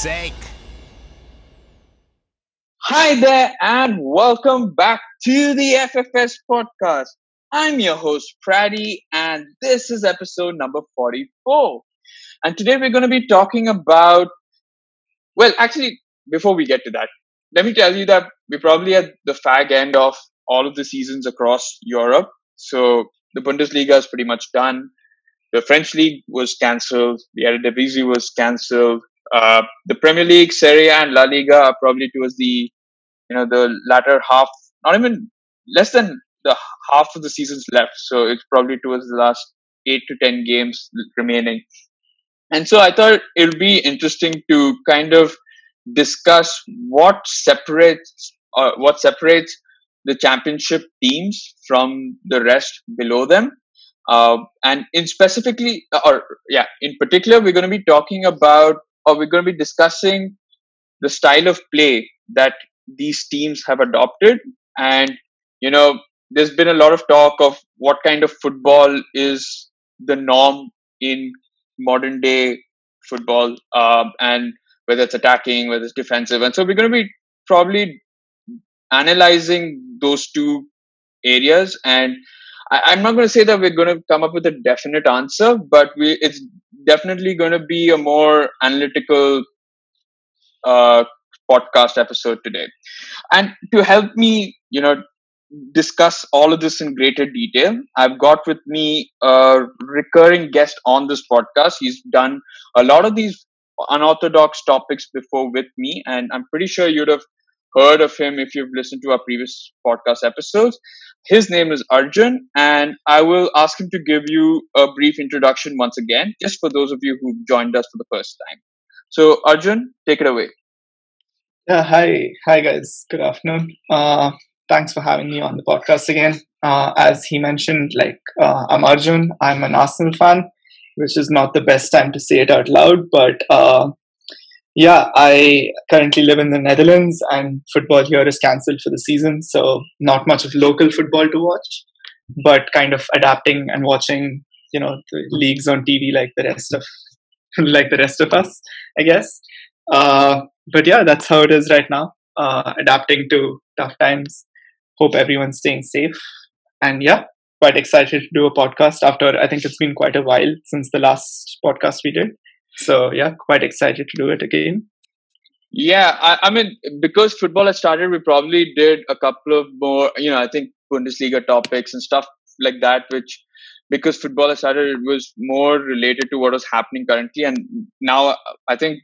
sake. Hi there, and welcome back to the FFS podcast. I'm your host, Praddy, and this is episode number 44. And today we're going to be talking about, well, actually, before we get to that, let me tell you that we're probably at the fag end of all of the seasons across Europe. So the Bundesliga is pretty much done. The French league was cancelled. The Eredivisie was cancelled. Uh, the Premier League, Serie A, and La Liga are probably towards the you know the latter half not even less than the half of the season's left. So it's probably towards the last 8 to 10 games remaining. And so i thought it would be interesting to kind of discuss what separates uh, what separates the championship teams from the rest below them. Uh, and in specifically or yeah in particular we're going to be talking about or we're going to be discussing the style of play that these teams have adopted. And you know there's been a lot of talk of what kind of football is the norm in modern day football um, and whether it's attacking whether it's defensive. And so we're going to be probably analyzing those two areas. And I, am not going to say that we're going to come up with a definite answer but we it's definitely going to be a more analytical uh, podcast episode today. And to help me, you know, discuss all of this in greater detail, I've got with me a recurring guest on this podcast. He's done a lot of these unorthodox topics before with me, and I'm pretty sure you'd have heard of him if you've listened to our previous podcast episodes. His name is Arjun, and I will ask him to give you a brief introduction once again, just for those of you who joined us for the first time. So, Arjun, take it away. Yeah, hi, hi guys. Good afternoon. Uh, thanks for having me on the podcast again. Uh, as he mentioned, like uh, I'm Arjun. I'm an Arsenal fan, which is not the best time to say it out loud, but uh, yeah, I currently live in the Netherlands, and football here is cancelled for the season, so not much of local football to watch, but kind of adapting and watching, you know, leagues on TV like the rest of like the rest of us, I guess. Uh, but yeah, that's how it is right now. Uh, adapting to tough times. Hope everyone's staying safe. And yeah, quite excited to do a podcast after I think it's been quite a while since the last podcast we did. So yeah, quite excited to do it again. Yeah, I, I mean, because football has started, we probably did a couple of more, you know, I think Bundesliga topics and stuff like that, which because football has started, it was more related to what was happening currently. And now I think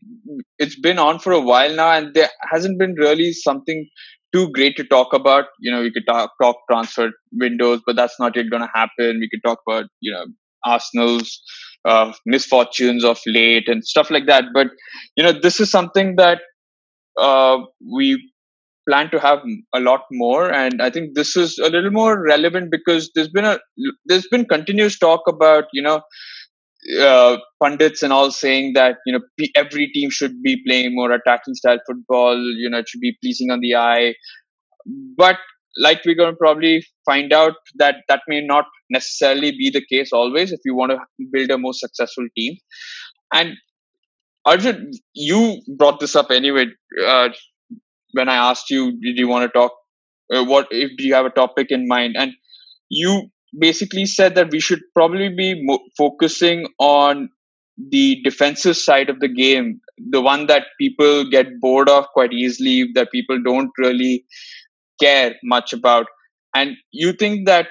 it's been on for a while now, and there hasn't been really something too great to talk about. You know, we could talk, talk transfer windows, but that's not yet going to happen. We could talk about, you know, Arsenal's uh, misfortunes of late and stuff like that. But, you know, this is something that uh, we plan to have a lot more. And i think this is a little more relevant because there's been a there's been continuous talk about you know uh, pundits and all saying that you know every team should be playing more attacking style football. You know it should be pleasing on the eye. But like we're going to probably find out that that may not necessarily be the case always if you want to build a more successful team and Arjun, you brought this up anyway. Uh, when I asked you, did you want to talk? Uh, what if do you have a topic in mind? And you basically said that we should probably be mo- focusing on the defensive side of the game, the one that people get bored of quite easily, that people don't really care much about. And you think that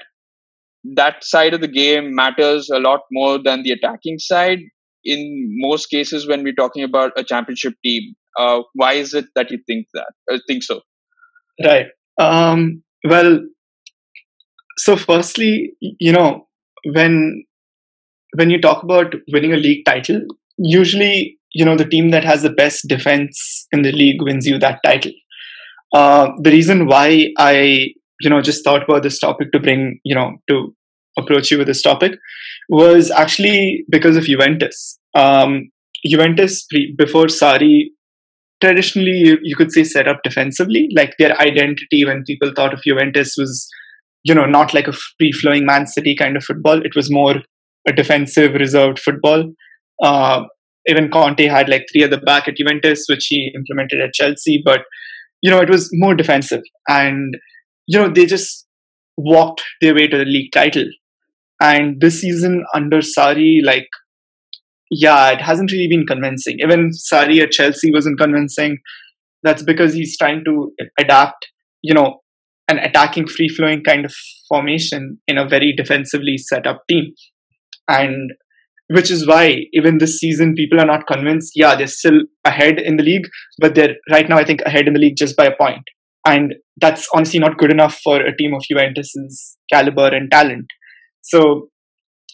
that side of the game matters a lot more than the attacking side? In most cases when we're talking about a championship team uh, why is it that you think that uh, think so? Right. Um, well so firstly you know when when you talk about winning a league title usually you know the team that has the best defense in the league wins you that title uh, the reason why i you know just thought about this topic to bring you know to approach you with this topic was actually because of juventus um, juventus pre- before Sarri traditionally you, you could say set up defensively like their identity when people thought of juventus was you know not like a free flowing man city kind of football it was more a defensive reserved football uh, even Conte had like three at the back at Juventus, which he implemented at Chelsea. But you know, it was more defensive, and you know they just walked their way to the league title. And this season under Sarri, like, yeah, it hasn't really been convincing. Even Sarri at Chelsea wasn't convincing. That's because he's trying to adapt, you know, an attacking, free flowing kind of formation in a very defensively set up team. And which is why even this season people are not convinced yeah they're still ahead in the league but they're right now i think ahead in the league just by a point. And that's honestly not good enough for a team of juventus's caliber and talent. So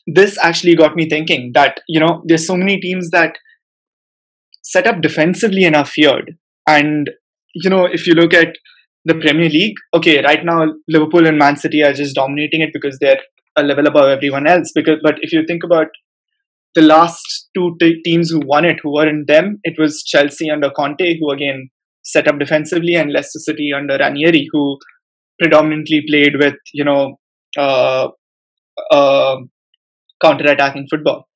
this actually got me thinking that you know there's so many teams that set up defensively and are feared. And you know if you look at the premier league okay right now liverpool and man city are just dominating it because they're a level above everyone else. Because but if you think about the last two t- teams who won it, who were in them, it was Chelsea under Conte, who again set up defensively, and Leicester City under Ranieri, who predominantly played with you know uh, uh, counter-attacking football.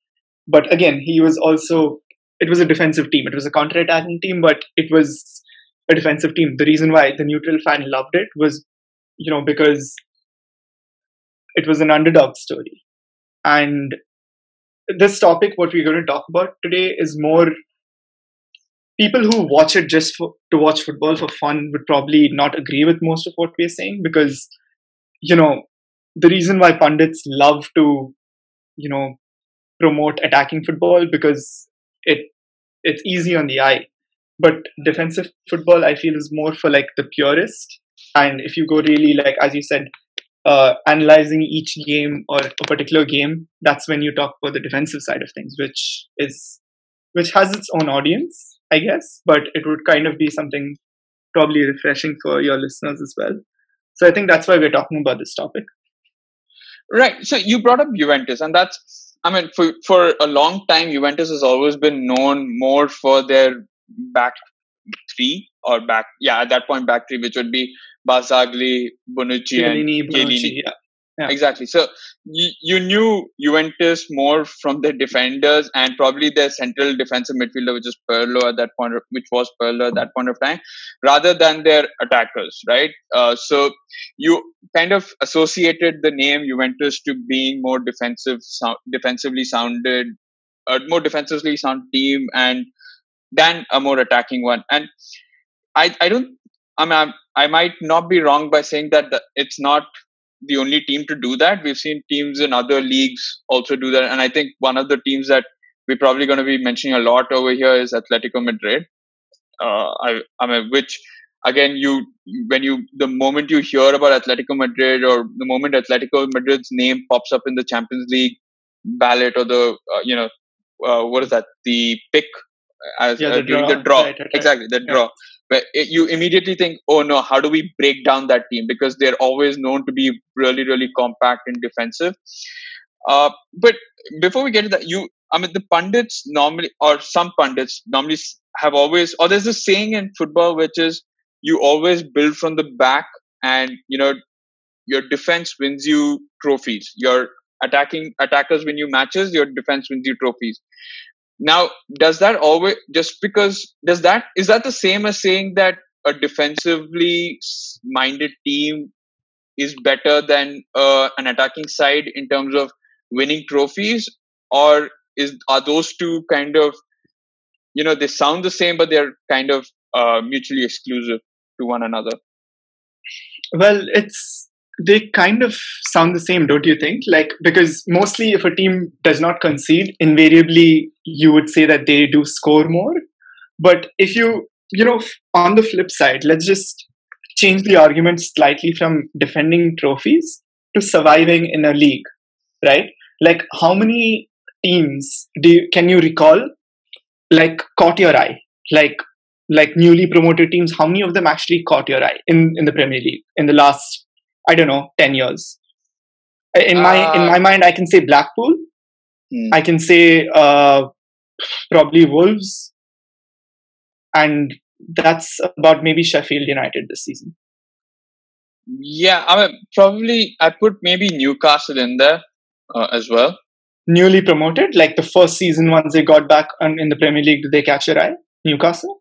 But again, he was also it was a defensive team. It was a counter-attacking team, but it was a defensive team. The reason why the neutral fan loved it was you know because it was an underdog story and this topic, what we're going to talk about today, is more people who watch it just for, to watch football for fun would probably not agree with most of what we're saying because, you know, the reason why pundits love to, you know, promote attacking football because it it's easy on the eye. But defensive football, I feel, is more for like the purist. And if you go really like, as you said, uh, analyzing each game or a particular game, that's when you talk about the defensive side of things, which is which has its own audience, I guess, but it would kind of be something probably refreshing for your listeners as well. So I think that's why we're talking about this topic. Right. So you brought up Juventus, and that's I mean, for for a long time, Juventus has always been known more for their back three or back yeah at that point back three, which would be Barzagli, Bonucci, Chiellini, and Bonucci, yeah. Yeah. Exactly. So you, you knew Juventus more from the defenders and probably their central defensive midfielder, which is Pirlo at that point, which was Pirlo at that point of time, rather than their attackers, right? Uh, so you kind of associated the name Juventus to being more defensive, so, defensively sounded, a more defensively sound team, and than a more attacking one. And I, I don't I mean, I might not be wrong by saying that it's not the only team to do that. We've seen teams in other leagues also do that, and I think one of the teams that we're probably going to be mentioning a lot over here is Atletico Madrid. Uh, I, I mean, which again, you when you the moment you hear about Atletico Madrid or the moment Atletico Madrid's name pops up in the Champions League ballot or the uh, you know uh, what is that the pick as yeah, the, during draw. the draw right, right, exactly the yeah. draw. But it, you immediately think oh no how do we break down that team? Because they're always known to be really really compact and defensive. Uh, but before we get to that you i mean the pundits normally or some pundits normally have always or there's a saying in football which is you always build from the back and you know your defense wins you trophies. Your attacking attackers win you matches your defense wins you trophies now, does that always just because does that is that the same as saying that a defensively minded team is better than uh, an attacking side in terms of winning trophies, or is are those two kind of you know they sound the same but they're kind of uh, mutually exclusive to one another? Well, it's they kind of sound the same, don't you think? Like, because mostly if a team does not concede, invariably you would say that they do score more. But if you, you know, on the flip side, let's just change the argument slightly from defending trophies to surviving in a league, right? Like, how many teams do you, can you recall, like, caught your eye? Like, like newly promoted teams, how many of them actually caught your eye in, in the Premier League in the last I don't know, 10 years. In my uh, in my mind, I can say Blackpool. Hmm. I can say uh, probably Wolves, and that's about maybe Sheffield United this season. Yeah, I mean, probably I put maybe Newcastle in there uh, as well. newly promoted? Like the first season, once they got back on, in the Premier League, did they catch your eye? Newcastle?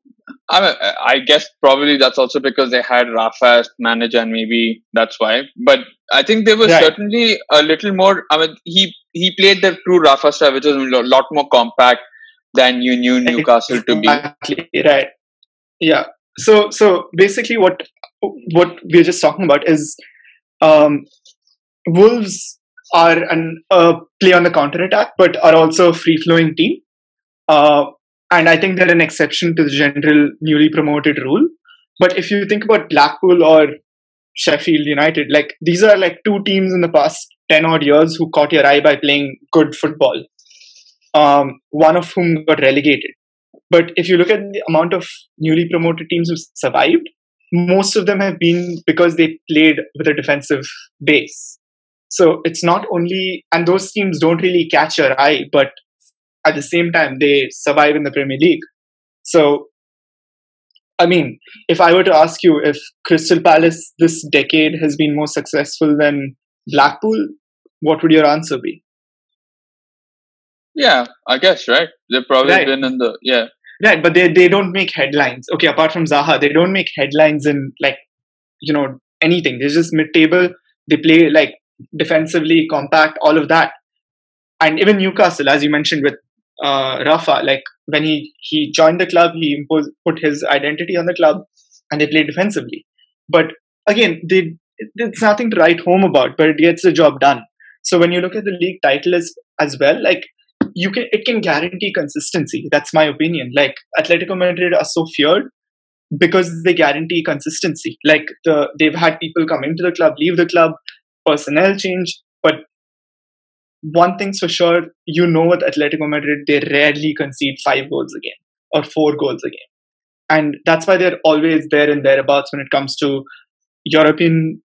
I, mean, I guess probably that's also because they had Rafa as manager, and maybe that's why. But I think they were right. certainly a little more. I mean, he he played the true Rafa style, which was a lot more compact than you knew Newcastle to be. Exactly right. Yeah. So so basically, what what we're just talking about is um, Wolves are an uh, play on the counter attack, but are also a free flowing team. Uh, and I think they're an exception to the general newly promoted rule. But if you think about Blackpool or Sheffield United, like these are like two teams in the past 10 odd years who caught your eye by playing good football, um, one of whom got relegated. But if you look at the amount of newly promoted teams who survived, most of them have been because they played with a defensive base. So it's not only, and those teams don't really catch your eye, but at the same time, they survive in the Premier League. So, I mean, if I were to ask you if Crystal Palace this decade has been more successful than Blackpool, what would your answer be? Yeah, I guess, right? They've probably right. been in the, yeah. Right, but they, they don't make headlines. Okay, apart from Zaha, they don't make headlines in like, you know, anything. They're just mid table. They play like defensively, compact, all of that. And even Newcastle, as you mentioned with uh, Rafa, like when he, he joined the club, he imposed, put his identity on the club and they played defensively. But again, they, it's nothing to write home about, but it gets the job done. So when you look at the league title as, as well, like you can it can guarantee consistency. That's my opinion. Like Atletico Madrid are so feared because they guarantee consistency. Like the they've had people come into the club, leave the club, personnel change, one thing's for sure, you know with Atletico Madrid, they rarely concede five goals a game or four goals a game. And that's why they're always there and thereabouts when it comes to European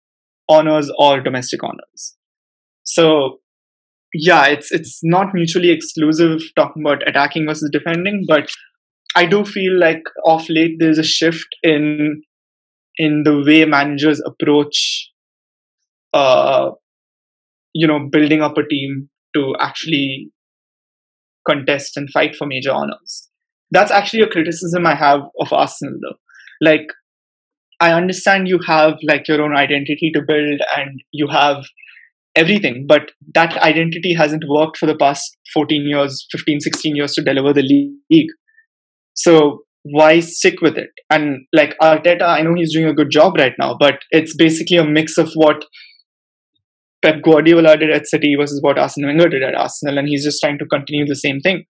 honors or domestic honors. So yeah, it's it's not mutually exclusive talking about attacking versus defending, but I do feel like off late there's a shift in in the way managers approach uh you know building up a team to actually contest and fight for major honors. That's actually a criticism I have of Arsenal though. Like I understand you have like your own identity to build and you have everything but that identity hasn't worked for the past 14 years 15 16 years to deliver the league so why stick with it and like arteta i know he's doing a good job right now but it's basically a mix of what pep guardiola did at city versus what arsene wenger did at arsenal and he's just trying to continue the same thing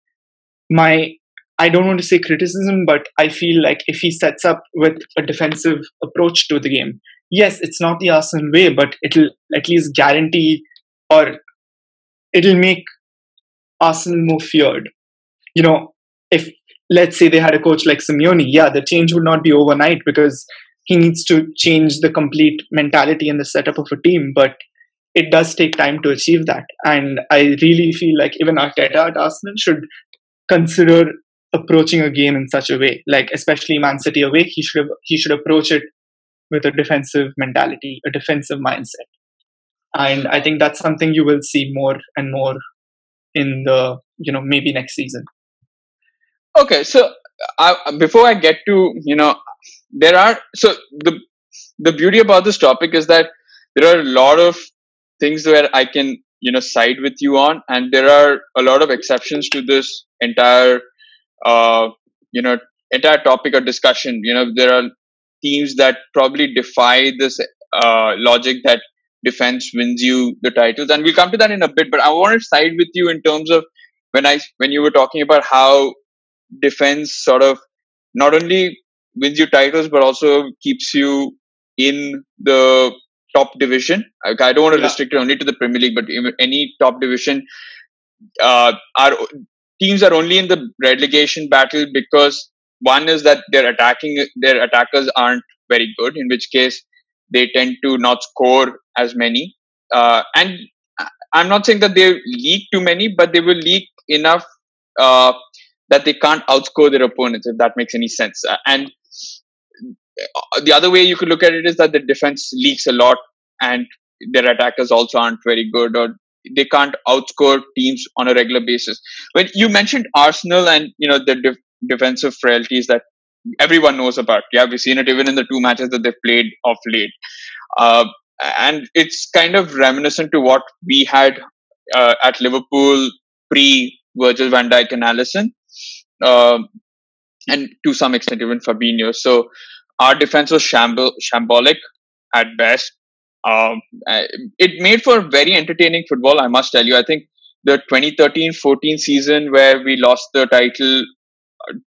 my I don't want to say criticism, but I feel like if he sets up with a defensive approach to the game, yes, it's not the Arsenal way, but it'll at least guarantee or it'll make Arsenal more feared. You know, if let's say they had a coach like Simeone, yeah, the change would not be overnight because he needs to change the complete mentality and the setup of a team, but it does take time to achieve that. And I really feel like even Arteta at Arsenal should consider approaching a game in such a way. Like especially Man City away, he should he should approach it with a defensive mentality, a defensive mindset. And I think that's something you will see more and more in the, you know, maybe next season. Okay, so I, before I get to, you know, there are, so the, the beauty about this topic is that there are a lot of things where I can, you know, side with you on, and there are a lot of exceptions to this entire, uh, you know, entire topic or discussion. You know, there are teams that probably defy this uh, logic that defense wins you the titles, and we'll come to that in a bit. But I want to side with you in terms of when I when you were talking about how defense sort of not only wins you titles but also keeps you in the top division. I don't want to yeah. restrict it only to the Premier League, but any top division. Uh, our teams are only in the relegation battle because one is that their attacking their attackers aren't very good, in which case they tend to not score as many. Uh, and I'm not saying that they leak too many, but they will leak enough uh, that they can't outscore their opponents, if that makes any sense. Uh, and the other way you could look at it is that the defense leaks a lot, and their attackers also aren't very good, or they can't outscore teams on a regular basis. When you mentioned Arsenal and you know the def- defensive frailties that everyone knows about. Yeah, we've seen it even in the two matches that they've played of late. Uh, and it's kind of reminiscent to what we had uh, at Liverpool pre Virgil van Dijk and Alisson, uh, and to some extent even Fabinho. So our defense was shamble- shambolic at best. Um, it made for very entertaining football, I must tell you. I think the 2013-14 season where we lost the title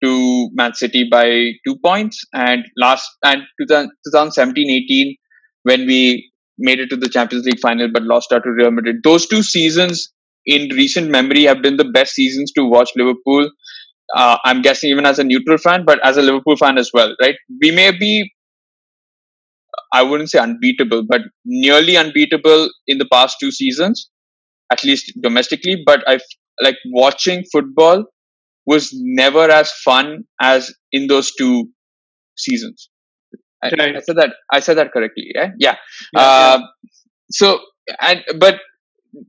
to Man City by two points, and last and 2017-18 when we made it to the Champions League final but lost out to Real Madrid. Those two seasons in recent memory have been the best seasons to watch Liverpool. Uh, I'm guessing even as a neutral fan, but as a Liverpool fan as well, right? We may be, I wouldn't say unbeatable, but nearly unbeatable in the past two seasons, at least domestically. But I like watching football was never as fun as in those two seasons. I, right. I, said that. I said that correctly. Yeah. Yeah. yeah, uh, yeah. So and but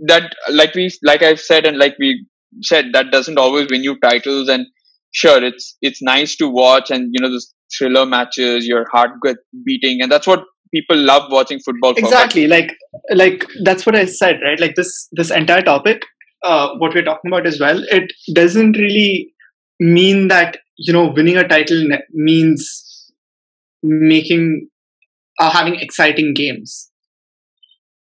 that like we like I've said and like we said that doesn't always win you titles and sure it's it's nice to watch and you know the thriller matches your heart get beating and that's what people love watching football exactly like like that's what i said right? Like this this entire topic uh, what we're talking about as well it doesn't really mean that you know winning a title means making uh, having exciting games.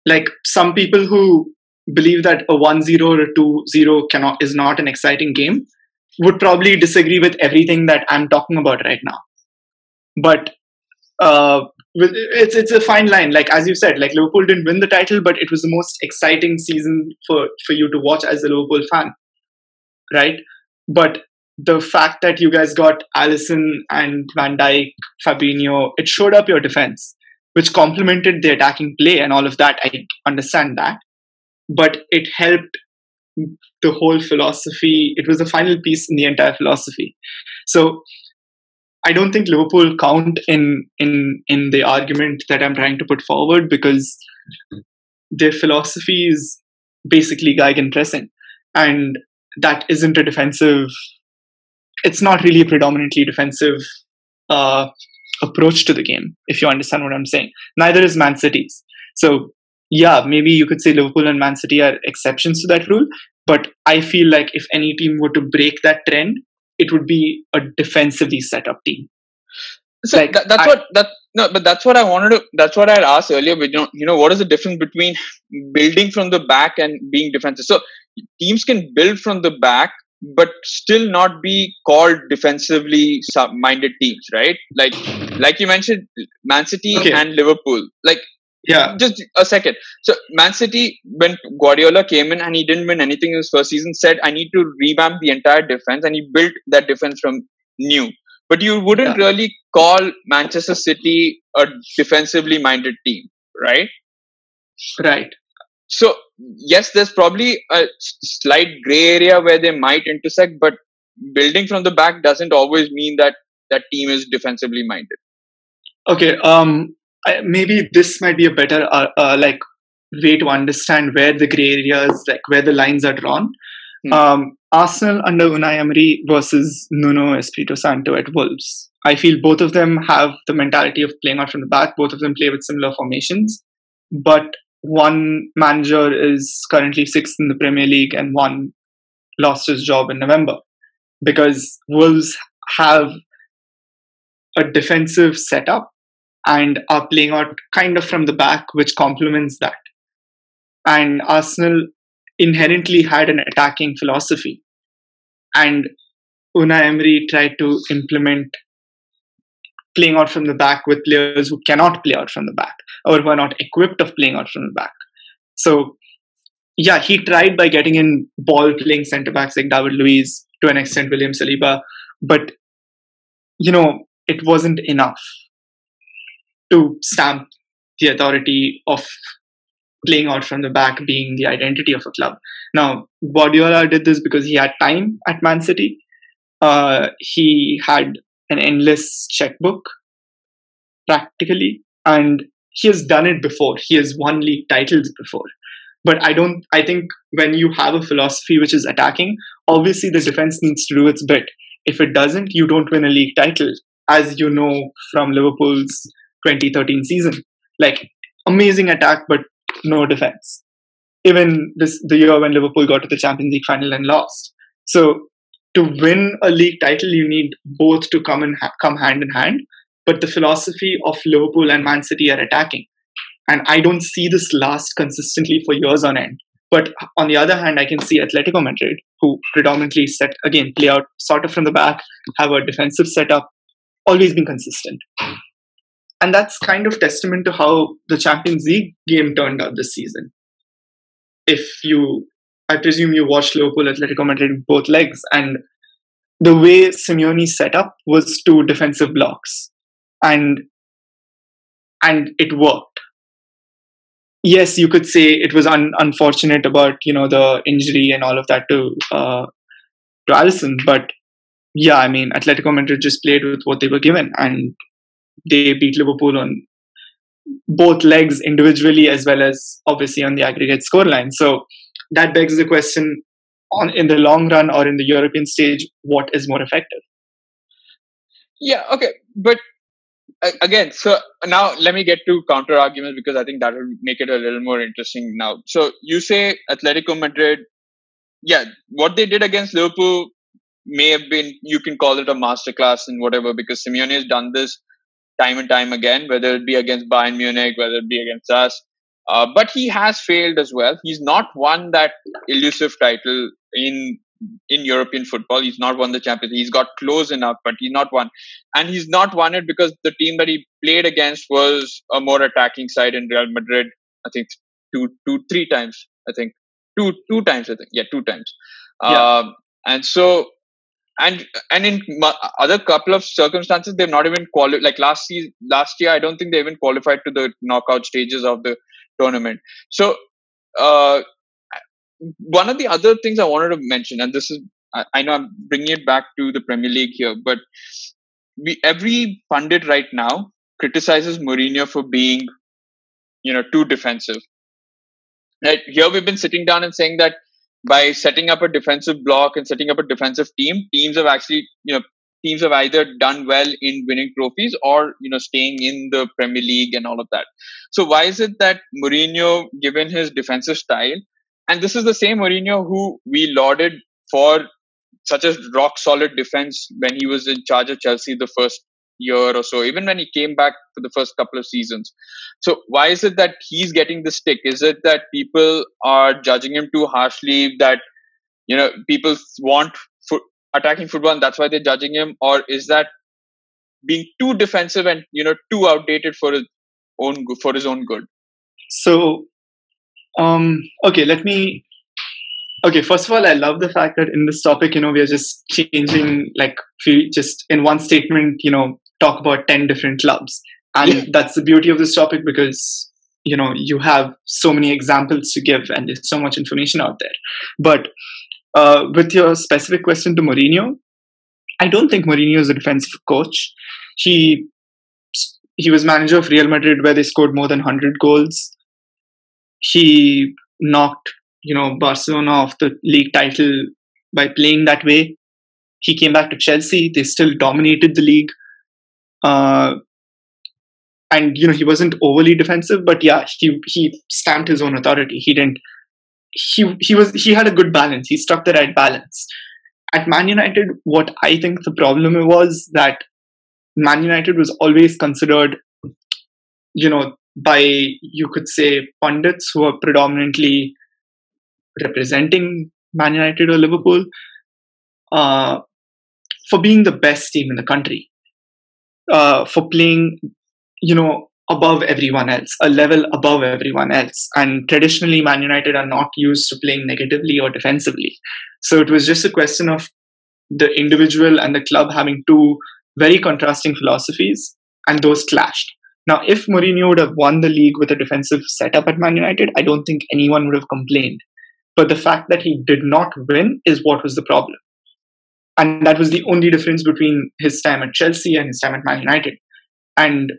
Like some people who believe that a 1-0 or a 2-0 cannot is not an exciting game would probably disagree with everything that i'm talking about right now but uh, it's it's a fine line like as you said like liverpool didn't win the title but it was the most exciting season for for you to watch as a liverpool fan right but the fact that you guys got Alisson and Van Dijk, Fabinho, it showed up your defense, which complemented the attacking play and all of that. I understand that. But it helped the whole philosophy. It was the final piece in the entire philosophy. So I don't think Liverpool count in in in the argument that I'm trying to put forward because their philosophy is basically gegenpressing, and that isn't a defensive it's not really a predominantly defensive uh, approach to the game, if you understand what I'm saying. Neither is Man City's. So, yeah, maybe you could say Liverpool and Man City are exceptions to that rule, but I feel like if any team were to break that trend, it would be a defensively set up team. So like, that, that's I, what that no, but that's what I wanted to. That's what I asked earlier. But you know, you know, what is the difference between building from the back and being defensive? So teams can build from the back but still not be called defensively minded teams, right? Like, like you mentioned, Man City okay. and Liverpool. Like, yeah, just a second. So, Man City, when Guardiola came in and he didn't win anything in his first season, said, "I need to revamp the entire defense," and he built that defense from new. But you wouldn't yeah. really call Manchester City a defensively minded team, right? Right. So yes, there's probably a slight gray area where they might intersect, but building from the back doesn't always mean that that team is defensively minded. Okay, um, I, maybe this might be a better uh, uh, like way to understand where the gray areas, like where the lines are drawn. Hmm. Um, Arsenal under Unai Emery versus Nuno Espirito Santo at Wolves. I feel both of them have the mentality of playing out from the back. Both of them play with similar formations, but one manager is currently sixth in the Premier League and one lost his job in November because Wolves have a defensive setup and are playing out kind of from the back, which complements that. And Arsenal inherently had an attacking philosophy. And Unai Emery tried to implement playing out from the back with players who cannot play out from the back or who are not equipped of playing out from the back. So, yeah, he tried by getting in ball playing centre backs like David Luiz, to an extent William Saliba, but you know, it wasn't enough to stamp the authority of playing out from the back being the identity of a club. Now, Guardiola did this because he had time at Man City. Uh, he had an endless checkbook, practically, and he has done it before. He has won league titles before. But I don't. I think when you have a philosophy which is attacking, obviously the defense needs to do its bit. If it doesn't, you don't win a league title, as you know from Liverpool's 2013 season. Like amazing attack, but no defense. Even this the year when Liverpool got to the Champions League final and lost. So to win a league title, you need both to come and ha- come hand in hand. But the philosophy of Liverpool and Man City are attacking, and I don't see this last consistently for years on end. But on the other hand, I can see Atletico Madrid, who predominantly set again play out sort of from the back, have a defensive setup, always been consistent. And that's kind of testament to how the Champions League game turned out this season. If you, I presume you watched Liverpool, Atletico Madrid both legs, and the way Simeone set up was two defensive blocks, and and it worked. Yes, you could say it was un- unfortunate about you know the injury and all of that to uh, to Alisson, but yeah, I mean Atletico Madrid just played with what they were given, and they beat Liverpool on both legs individually as well as obviously on the aggregate scoreline. So that begs the question on in the long run or in the European stage, what is more effective? Yeah, okay. But again, so now let me get to counter arguments because I think that will make it a little more interesting now. So you say Atletico Madrid, yeah, what they did against Liverpool may have been, you can call it a masterclass and whatever, because Simeone has done this time and time again, whether it be against Bayern Munich, whether it be against us. Uh, but he has failed as well. He's not won that elusive title in in European football. He's not won the Champions. He's got close enough, but he's not won. And he's not won it because the team that he played against was a more attacking side in Real Madrid. I think two, two, three times. I think two, two times. I think yeah, two times. Yeah. Um, and so and and in other couple of circumstances they've not even qualified like last season last year i don't think they even qualified to the knockout stages of the tournament. So uh, one of the other things i wanted to mention and this is I, I know i'm bringing it back to the premier league here but we every pundit right now criticizes Mourinho for being you know too defensive. Right here we've been sitting down and saying that by setting up a defensive block and setting up a defensive team, teams have actually, you know, teams have either done well in winning trophies or, you know, staying in the Premier League and all of that. So why is it that Mourinho, given his defensive style, and this is the same Mourinho who we lauded for such a rock solid defense when he was in charge of Chelsea the first year or so, even when he came back for the first couple of seasons. So, why is it that he's getting the stick? Is it that people are judging him too harshly? That you know people want fo- attacking football, and that's why they're judging him, or is that being too defensive and you know too outdated for his own for his own good? So, um, okay, let me okay first of all i love the fact that in this topic you know we are just changing like just in one statement you know talk about 10 different clubs and yeah. that's the beauty of this topic because you know you have so many examples to give and there's so much information out there but uh, with your specific question to Mourinho, I don't think Mourinho is a defensive coach. He he was manager of Real Madrid where they scored more than 100 goals. He knocked, you know, Barcelona off the league title by playing that way. He came back to Chelsea. They still dominated the league. Uh, and you know he wasn't overly defensive, but yeah, he he stamped his own authority. He didn't. He he was he had a good balance. He struck the right balance. At Man United, what I think the problem was that Man United was always considered, you know, by you could say pundits who are predominantly representing Man United or Liverpool, uh, for being the best team in the country uh, for playing, you know, above everyone else, a level above everyone else. And traditionally, Man United are not used to playing negatively or defensively. So it was just a question of the individual and the club having two very contrasting philosophies, and those clashed. Now, if Mourinho would have won the league with a defensive setup at Man United, I don't think anyone would have complained. But the fact that he did not win is what was the problem. And that was the only difference between his time at Chelsea and his time at Man United. And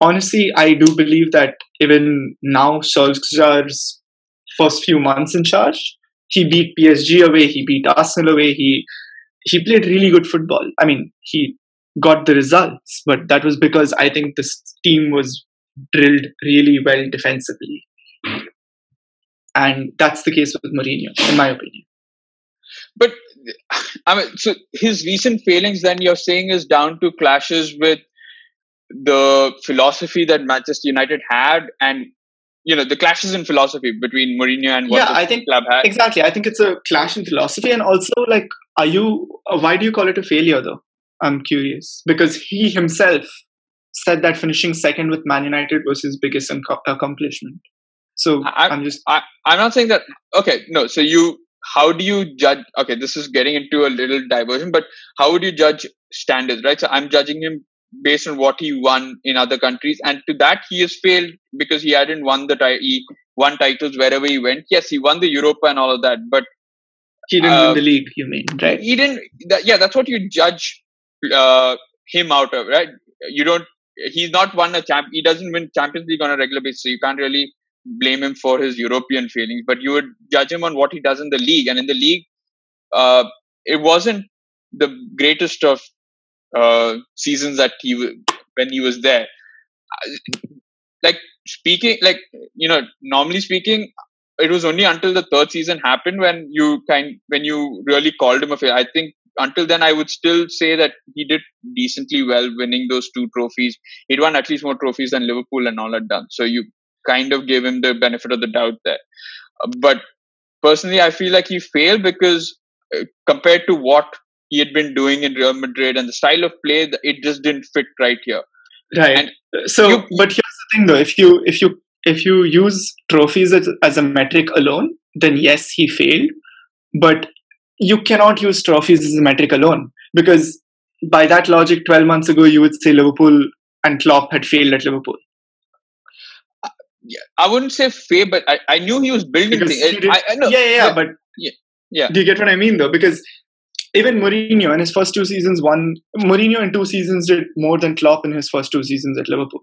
honestly, I do believe that even now Solskjaer's first few months in charge. He beat PSG away, he beat Arsenal away, he he played really good football. I mean, he got the results, but that was because I think this team was drilled really well defensively. And that's the case with Mourinho, in my opinion. But I mean, so his recent failings, then you're saying, is down to clashes with the philosophy that Manchester United had, and you know the clashes in philosophy between Mourinho and what yeah, I think club had. Exactly, I think it's a clash in philosophy, and also like, are you? Uh, why do you call it a failure though? I'm curious because he himself said that finishing second with Man United was his biggest accomplishment. So I, am just. I, I'm not saying that. Okay, no. So you, how do you judge? Okay, this is getting into a little diversion, but how would you judge standards, right? So I'm judging him based on what he won in other countries, and to that he has failed because he hadn't won the ti- he won titles wherever he went. Yes, he won the Europa and all of that, but he didn't uh, win the league. You mean right? He didn't. That, yeah, that's what you judge uh, him out of, right? You don't. He's not won a champ. He doesn't win Champions League on a regular basis, so you can't really blame him for his European failings. But you would judge him on what he does in the league, and in the league, uh, it wasn't the greatest of uh, seasons that he when he was there. Like speaking, like you know, normally speaking, it was only until the third season happened when you kind when you really called him a failure. I think until then, I would still say that he did decently well winning those two trophies. He'd won at least more trophies than Liverpool and all had done. So you kind of gave him the benefit of the doubt there. Uh, but personally, I feel like he failed because uh, compared to what he had been doing in Real Madrid and the style of play, it just didn't fit right here. Right. And so, you, but here's the thing, though: if you if you if you use trophies as, as a metric alone, then yes, he failed. But you cannot use trophies as a metric alone because by that logic, 12 months ago, you would say Liverpool and Klopp had failed at Liverpool. Yeah, I wouldn't say fail, but I, I knew he was building things. I, I, yeah, yeah, yeah, but yeah, yeah. Do you get what I mean, though? Because even Mourinho in his first two seasons won. Mourinho in two seasons did more than Klopp in his first two seasons at Liverpool.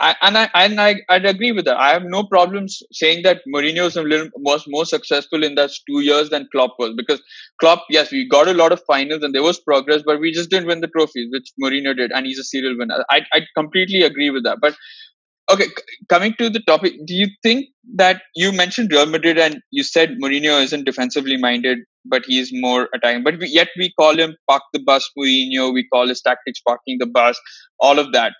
I, and I and I I'd agree with that. I have no problems saying that Mourinho was, little, was more successful in those two years than Klopp was because Klopp, yes, we got a lot of finals and there was progress, but we just didn't win the trophies, which Mourinho did, and he's a serial winner. I I completely agree with that. But okay, coming to the topic, do you think that you mentioned Real Madrid and you said Mourinho isn't defensively minded, but he's more attacking. But we, yet we call him park the bus Mourinho. We call his tactics parking the bus. All of that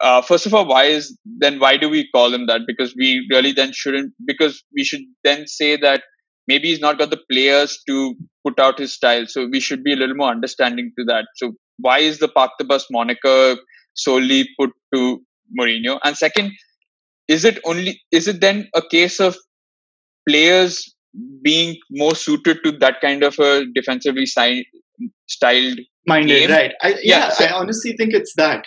uh, first of all, why is then why do we call him that? Because we really then shouldn't. Because we should then say that maybe he's not got the players to put out his style. So we should be a little more understanding to that. So why is the park the bus moniker solely put to Mourinho? And second, is it only is it then a case of players being more suited to that kind of a defensively styled minded? Game? Right. I, yeah, yeah so, I honestly think it's that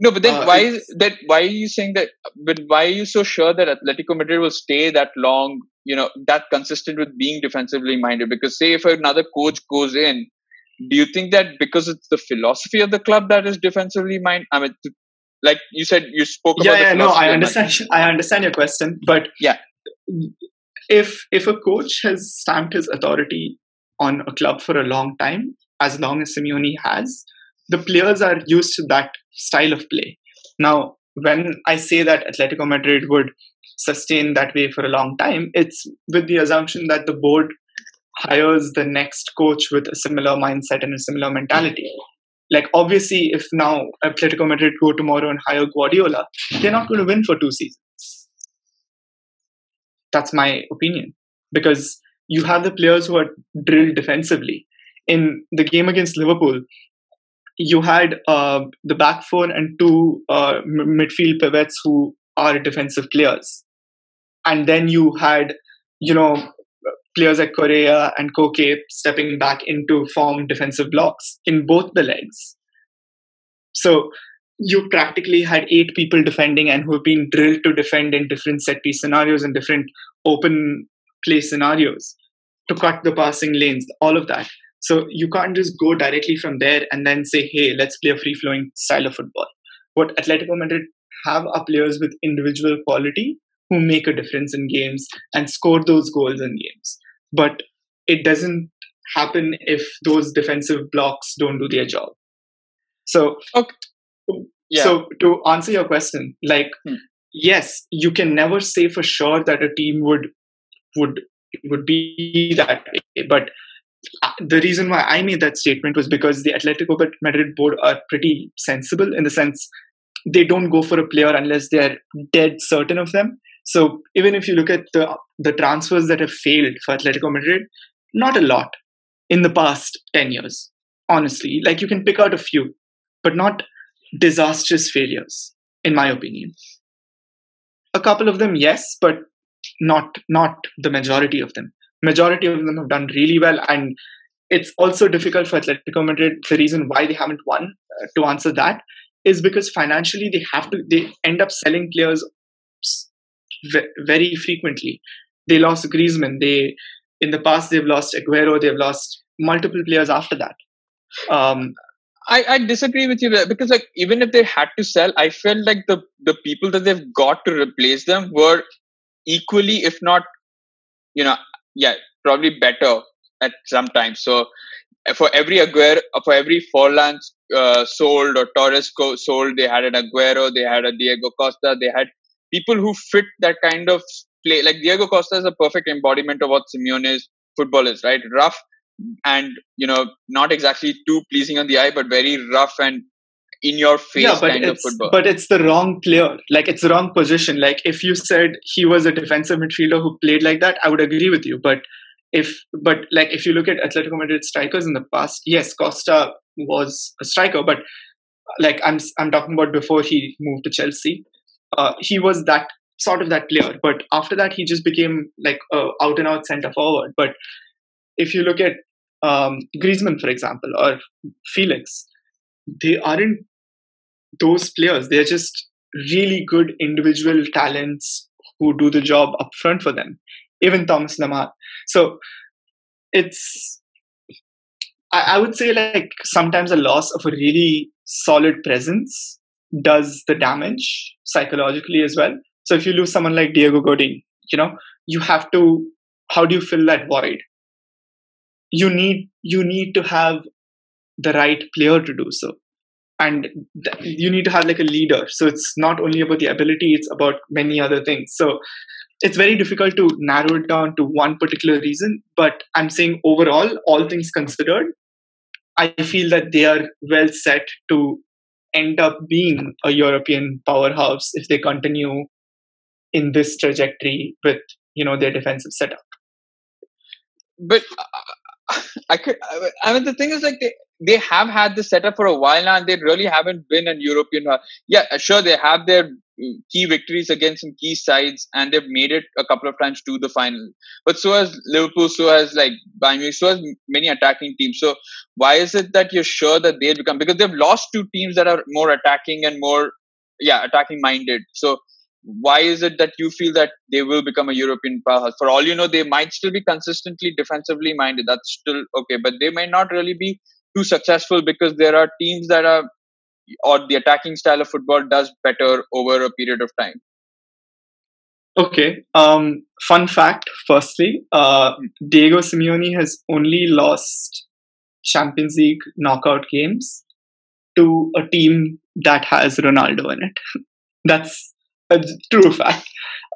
no, but then uh, why is that? Why are you saying that? But why are you so sure that Atletico Madrid will stay that long? You know, that consistent with being defensively minded. Because say if another coach goes in, do you think that because it's the philosophy of the club that is defensively minded? I mean, like you said, you spoke yeah, about. Yeah, no, I understand. I understand your question, but yeah, if if a coach has stamped his authority on a club for a long time, as long as Simeone has, the players are used to that style of play. Now, when I say that Atletico Madrid would sustain that way for a long time, it's with the assumption that the board hires the next coach with a similar mindset and a similar mentality. Like, obviously, if now Atletico Madrid go tomorrow and hire Guardiola, they're not going to win for two seasons. That's my opinion. Because you have the players who are drilled defensively. In the game against Liverpool, you had uh, the back four and two uh, midfield pivots who are defensive players, and then you had you know players like Correa and Koke stepping back into form defensive blocks in both the legs. So you practically had eight people defending and who have been drilled to defend in different set piece scenarios and different open play scenarios to cut the passing lanes, all of that. So you can't just go directly from there and then say, hey, let's play a free flowing style of football. What Atletico Madrid have are players with individual quality who make a difference in games and score those goals in games. But it doesn't happen if those defensive blocks don't do their job. So, okay. yeah. so to answer your question, like hmm. yes, you can never say for sure that a team would would would be that way, but uh, the reason why I made that statement was because the Atletico Madrid board are pretty sensible in the sense they don't go for a player unless they're dead certain of them. So even if you look at the the transfers that have failed for Atletico Madrid, not a lot in the past 10 years, honestly. Like you can pick out a few, but not disastrous failures, in my opinion. A couple of them, yes, but not not the majority of them. Majority of them have done really well, and it's also difficult for Atletico Madrid. The reason why they haven't won, uh, to answer that, is because financially they have to. They end up selling players very frequently. They lost Griezmann. They in the past they've lost Aguero. They've lost multiple players after that. Um, I, I disagree with you because like even if they had to sell, I felt like the the people that they've got to replace them were equally, if not, you know, yeah, probably better at some times. So for every Aguero, for every Forlan uh, sold or Torres sold, they had an Aguero, they had a Diego Costa, they had people who fit that kind of play. Like Diego Costa is a perfect embodiment of what Simeone's football is, right? Rough and you know not exactly too pleasing on the eye, but very rough and in your face yeah, but it's, But it's the wrong player. Like it's the wrong position. Like if you said he was a defensive midfielder who played like that, I would agree with you. But if but like if you look at Atletico Madrid strikers in the past, yes, Costa was a striker, but like I'm I'm talking about before he moved to Chelsea, uh, he was that sort of that player. But after that, he just became like a out and out centre forward. But if you look at um, Griezmann, for example, or Felix, they aren't those players. They're just really good individual talents who do the job up front for them. Even Thomas Lemar. So it's I, I would say like sometimes a loss of a really solid presence does the damage psychologically as well. So if you lose someone like Diego Godin, you know, you have to how do you fill that void? You need you need to have the right player to do so. And th- you need to have like a leader. So it's not only about the ability, it's about many other things. So it's very difficult to narrow it down to one particular reason. But I'm saying overall, all things considered, I feel that they are well set to end up being a European powerhouse if they continue in this trajectory with you know their defensive setup. But uh, I could. I mean, the thing is, like they they have had the setup for a while now, and they really haven't been an European. Uh, yeah, sure, they have their key victories against some key sides, and they've made it a couple of times to the final. But so has Liverpool, so has like Bayern so has many attacking teams. So why is it that you're sure that they'll become because they've lost two teams that are more attacking and more, yeah, attacking minded. So why is it that you feel that they will become a European powerhouse? For all you know, they might still be consistently defensively minded. That's still okay, but they may not really be too successful because there are teams that are or the attacking style of football does better over a period of time? Okay. Um, fun fact firstly, uh, Diego Simeone has only lost Champions League knockout games to a team that has Ronaldo in it. That's a true fact.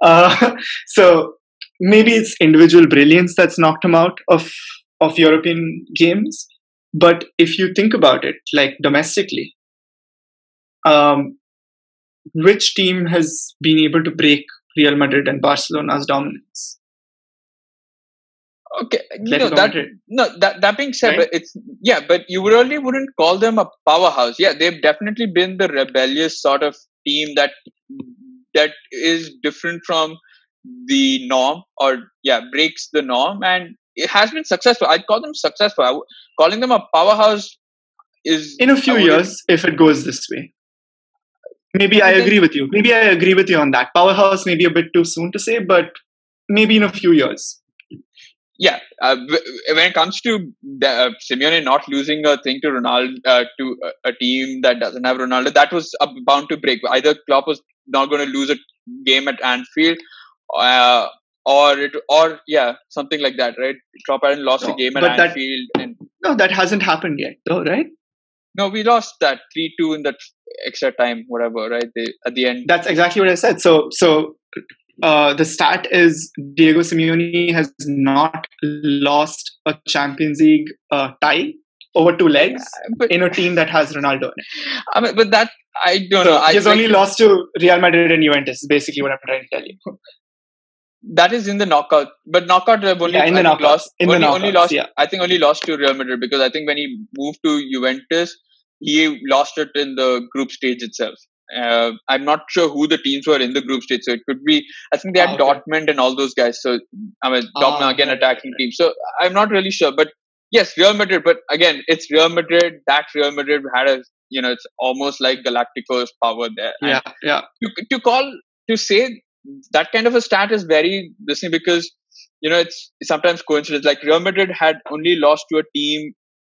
Uh, so maybe it's individual brilliance that's knocked him out of, of European games. But if you think about it, like domestically, um, which team has been able to break Real Madrid and Barcelona's dominance? Okay, know, that no that that being said, right? it's yeah, but you really wouldn't call them a powerhouse. Yeah, they've definitely been the rebellious sort of team that that is different from the norm, or yeah, breaks the norm, and it has been successful. I'd call them successful. calling them a powerhouse is in a few years if it goes this way. Maybe I agree with you. Maybe I agree with you on that. Powerhouse may be a bit too soon to say, but maybe in a few years. Yeah, uh, when it comes to uh, Simeone not losing a thing to Ronaldo uh, to a, a, team that doesn't have Ronaldo, that was bound to break. Either Klopp was not going to lose a game at Anfield, uh, or it, or yeah, something like that, right? Top Island lost No, a game at but that- Anfield, and No, that hasn't happened yet, though, right? No, we lost that three two in that extra time, whatever, right? They, at the end, That's exactly what I said. So, so uh, the stat is Diego Simeone has not lost a Champions League uh, tie over two legs but in a team that has Ronaldo in it. I mean, but that I don't know. So I he's only lost to Real Madrid and Juventus. Is basically what I'm trying to tell you. that is in the knockout, but knockout have only Yeah, in the knockouts. lost. In the only, only lost. yeah. I think only lost to Real Madrid because I think when he moved to Juventus, he lost it in the group stage itself. Uh, I'm not sure who the teams were in the group stage, so it could be. I think they had Ah, okay. Dortmund and all those guys. So I mean, Ah, Dortmund again right, attacking right. team. So I'm not really sure, but yes, Real Madrid. But again, it's Real Madrid. That Real Madrid had a you know, it's almost like Galacticos power there. And Yeah, yeah. to, to call to say that kind of a stat is very listening because you know it's sometimes coincidence. Like Real Madrid had only lost to a team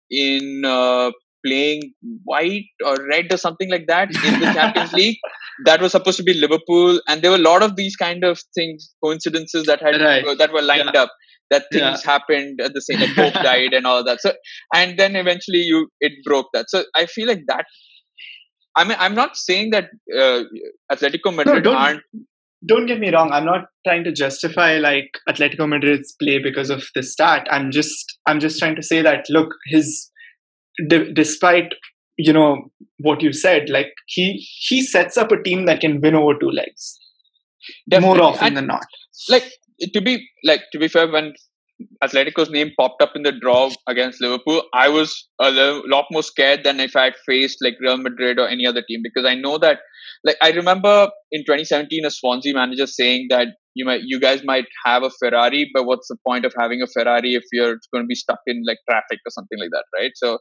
in uh, playing white or red or something like that in the Champions League. That was supposed to be Liverpool, and there were a lot of these kind of things, coincidences that had Right. uh, that were lined up. That things Yeah. happened at the same, like Pope died and all that. So, and then eventually you it broke that. So I feel like that. I mean, I'm not saying that uh, Atletico Madrid don't- aren't Don't get me wrong. I'm not trying to justify like Atletico Madrid's play because of the stat. I'm just I'm just trying to say that look, his d- despite you know what you said, like he he sets up a team that can win over two legs definitely- more often and- than not. like to be like to be fair when atletico's name popped up in the draw against liverpool. I was a lot more scared than if i had faced like real madrid or any other team because i know that like i remember in 2017 a swansea manager saying that you might you guys might have a ferrari but what's the point of having a ferrari if you're going to be stuck in like traffic or something like that right? So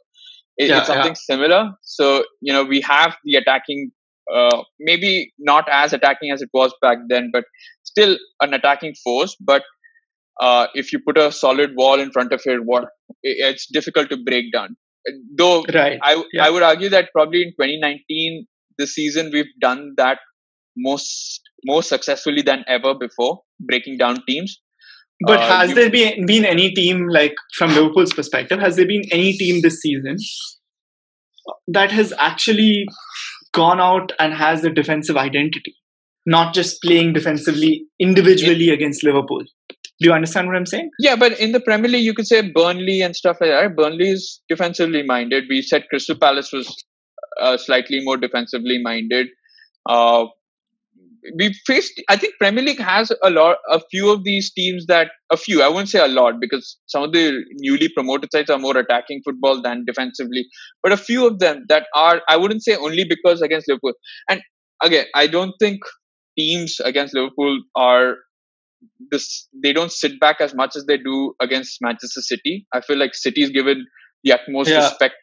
it, Yeah, it's something similar. So you know we have the attacking uh, maybe not as attacking as it was back then but still an attacking force, but uh, if you put a solid wall in front of it, what it's difficult to break down. Though Right. I Yeah. I would argue that probably in 2019 this season we've done that most more successfully than ever before, breaking down teams. But Uh, has you- there been, been any team, like from Liverpool's perspective, has there been any team this season that has actually gone out and has a defensive identity, not just playing defensively individually against Liverpool? Do you understand what I'm saying? Yeah, but in the Premier League, you could say Burnley and stuff like that. Burnley is defensively minded. We said Crystal Palace was uh, slightly more defensively minded. Uh, we faced. I think Premier League has a lot, a few of these teams that a few. I wouldn't say a lot because some of the newly promoted sides are more attacking football than defensively. But a few of them that are. I wouldn't say only because against Liverpool. And again, I don't think teams against Liverpool are this they don't sit back as much as they do against Manchester City. I feel like City is given the utmost Yeah. respect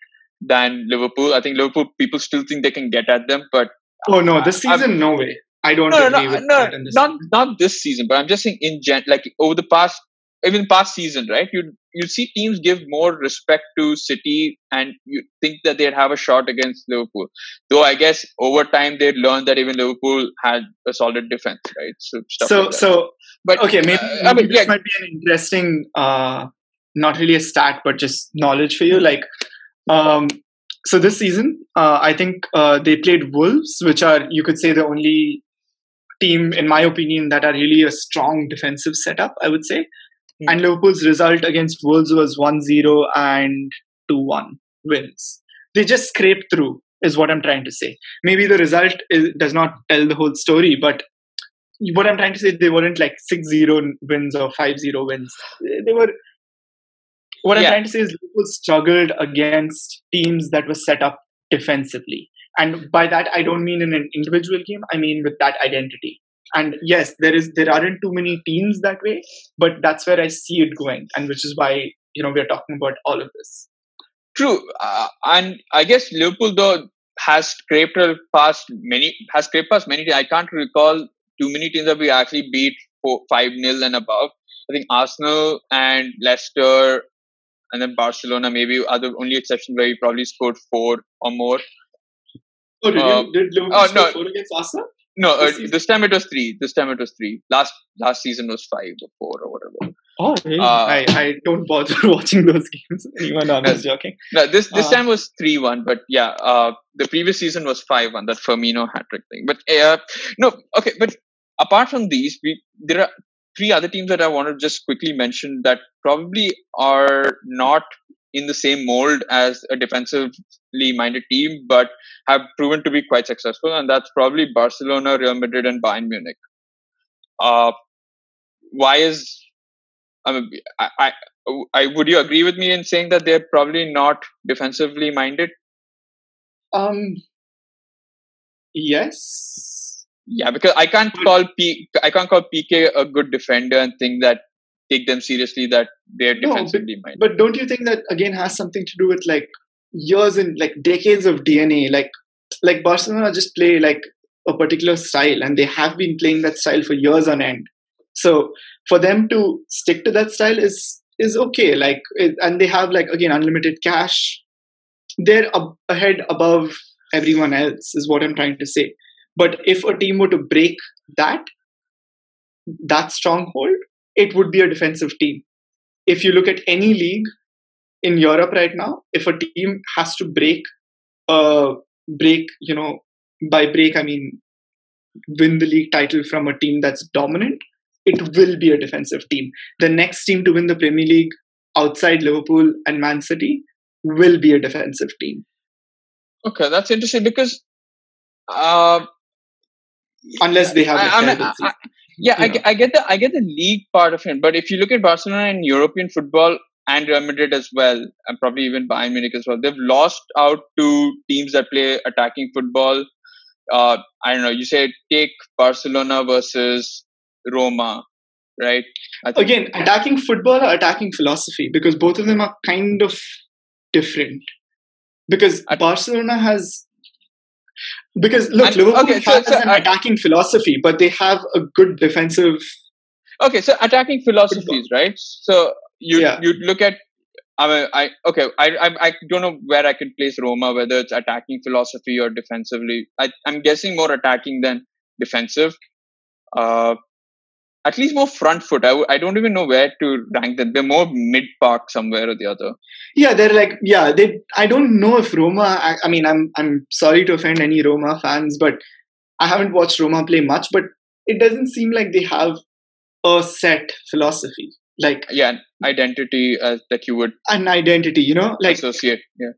than Liverpool. I think Liverpool people still think they can get at them, but Oh no, this I'm- season, no way. I don't no, no, agree no, with no, that. In this not not this season, but I'm just saying in gen, like over the past, even past season, right? You you see teams give more respect to City, and you think that they'd have a shot against Liverpool. Though I guess over time they'd learn that even Liverpool had a solid defense, right? So stuff so like so but okay, maybe, uh, I mean, this yeah, might be an interesting, uh, not really a stat, but just knowledge for you. Like, um, so this season, uh, I think uh, they played Wolves, which are you could say the only team, in my opinion, that are really a strong defensive setup. I would say, Hmm. and Liverpool's result against Wolves was 1-0 and 2-1 wins. They just scraped through, is what I'm trying to say. Maybe the result is, does not tell the whole story, but what I'm trying to say, they weren't like 6-0 wins or 5-0 wins. They were. What I'm trying to say is Liverpool struggled against teams that were set up defensively, and by that I don't mean in an individual game. I mean with that identity. And yes, there is there aren't too many teams that way, but that's where I see it going, and which is why you know we're talking about all of this. True, uh, and I guess Liverpool though has scraped past many has scraped past many. I can't recall too many teams that we actually beat four, five nil and above. I think Arsenal and Leicester, and then Barcelona maybe are the only exception where we probably scored four or more. Oh, did, Uh, you, did Liverpool oh, score no. four against Arsenal? No, uh, This season- this time it was three. This time it was three. Last last season was five or four or whatever. Oh, really? Uh, I, I don't bother watching those games. Even I'm just joking. No, this this Uh, time was three one, but yeah, uh, the previous season was five one. That Firmino hat trick thing. But uh, no, okay. But apart from these, we there are three other teams that I want to just quickly mention that probably are not in the same mold as a defensively minded team, but have proven to be quite successful, and that's probably Barcelona, Real Madrid, and Bayern Munich. Uh, why is I mean, I, I, I would you agree with me in saying that they're probably not defensively minded? Um, yes. Yeah, because I can't call P, I can't call Piqué a good defender and think that take them seriously that they're No, but- defensively minded. But don't you think that again has something to do with like years and like decades of DNA? Like like Barcelona just play like a particular style and they have been playing that style for years on end. So for them to stick to that style is is okay. Like it, and they have like again unlimited cash. They're up, ahead above everyone else is what I'm trying to say. But if a team were to break that that stronghold, it would be a defensive team if you look at any league in Europe right now, if a team has to break, uh, break, you know, by break I mean win the league title from a team that's dominant, it will be a defensive team. The next team to win the Premier League outside Liverpool and Man City will be a defensive team, okay, that's interesting because, uh, unless they have. I- a I mean, I- season. Yeah, I, get- I get the I get the league part of it, but if you look at Barcelona and European football and Real Madrid as well, and probably even Bayern Munich as well, they've lost out to teams that play attacking football. Uh, I don't know. You say take Barcelona versus Roma, right? Again attacking football or attacking philosophy because both of them are kind of different because At- barcelona has because look And- liverpool okay, has so an I- attacking philosophy but they have a good defensive Okay, so attacking philosophies, right? So you Yeah. you look at. I mean, I okay. I, I I don't know where I could place Roma, whether it's attacking philosophy or defensively. I, I'm guessing more attacking than defensive. Uh, at least more front foot. I, w- I don't even know where to rank them. They're more mid park somewhere or the other. yeah they're like yeah they i don't know if roma I, I mean i'm i'm sorry to offend any roma fans but i haven't watched roma play much but it doesn't seem like they have a set philosophy like Yeah, an identity uh, that you would an identity you know like associate. Yeah.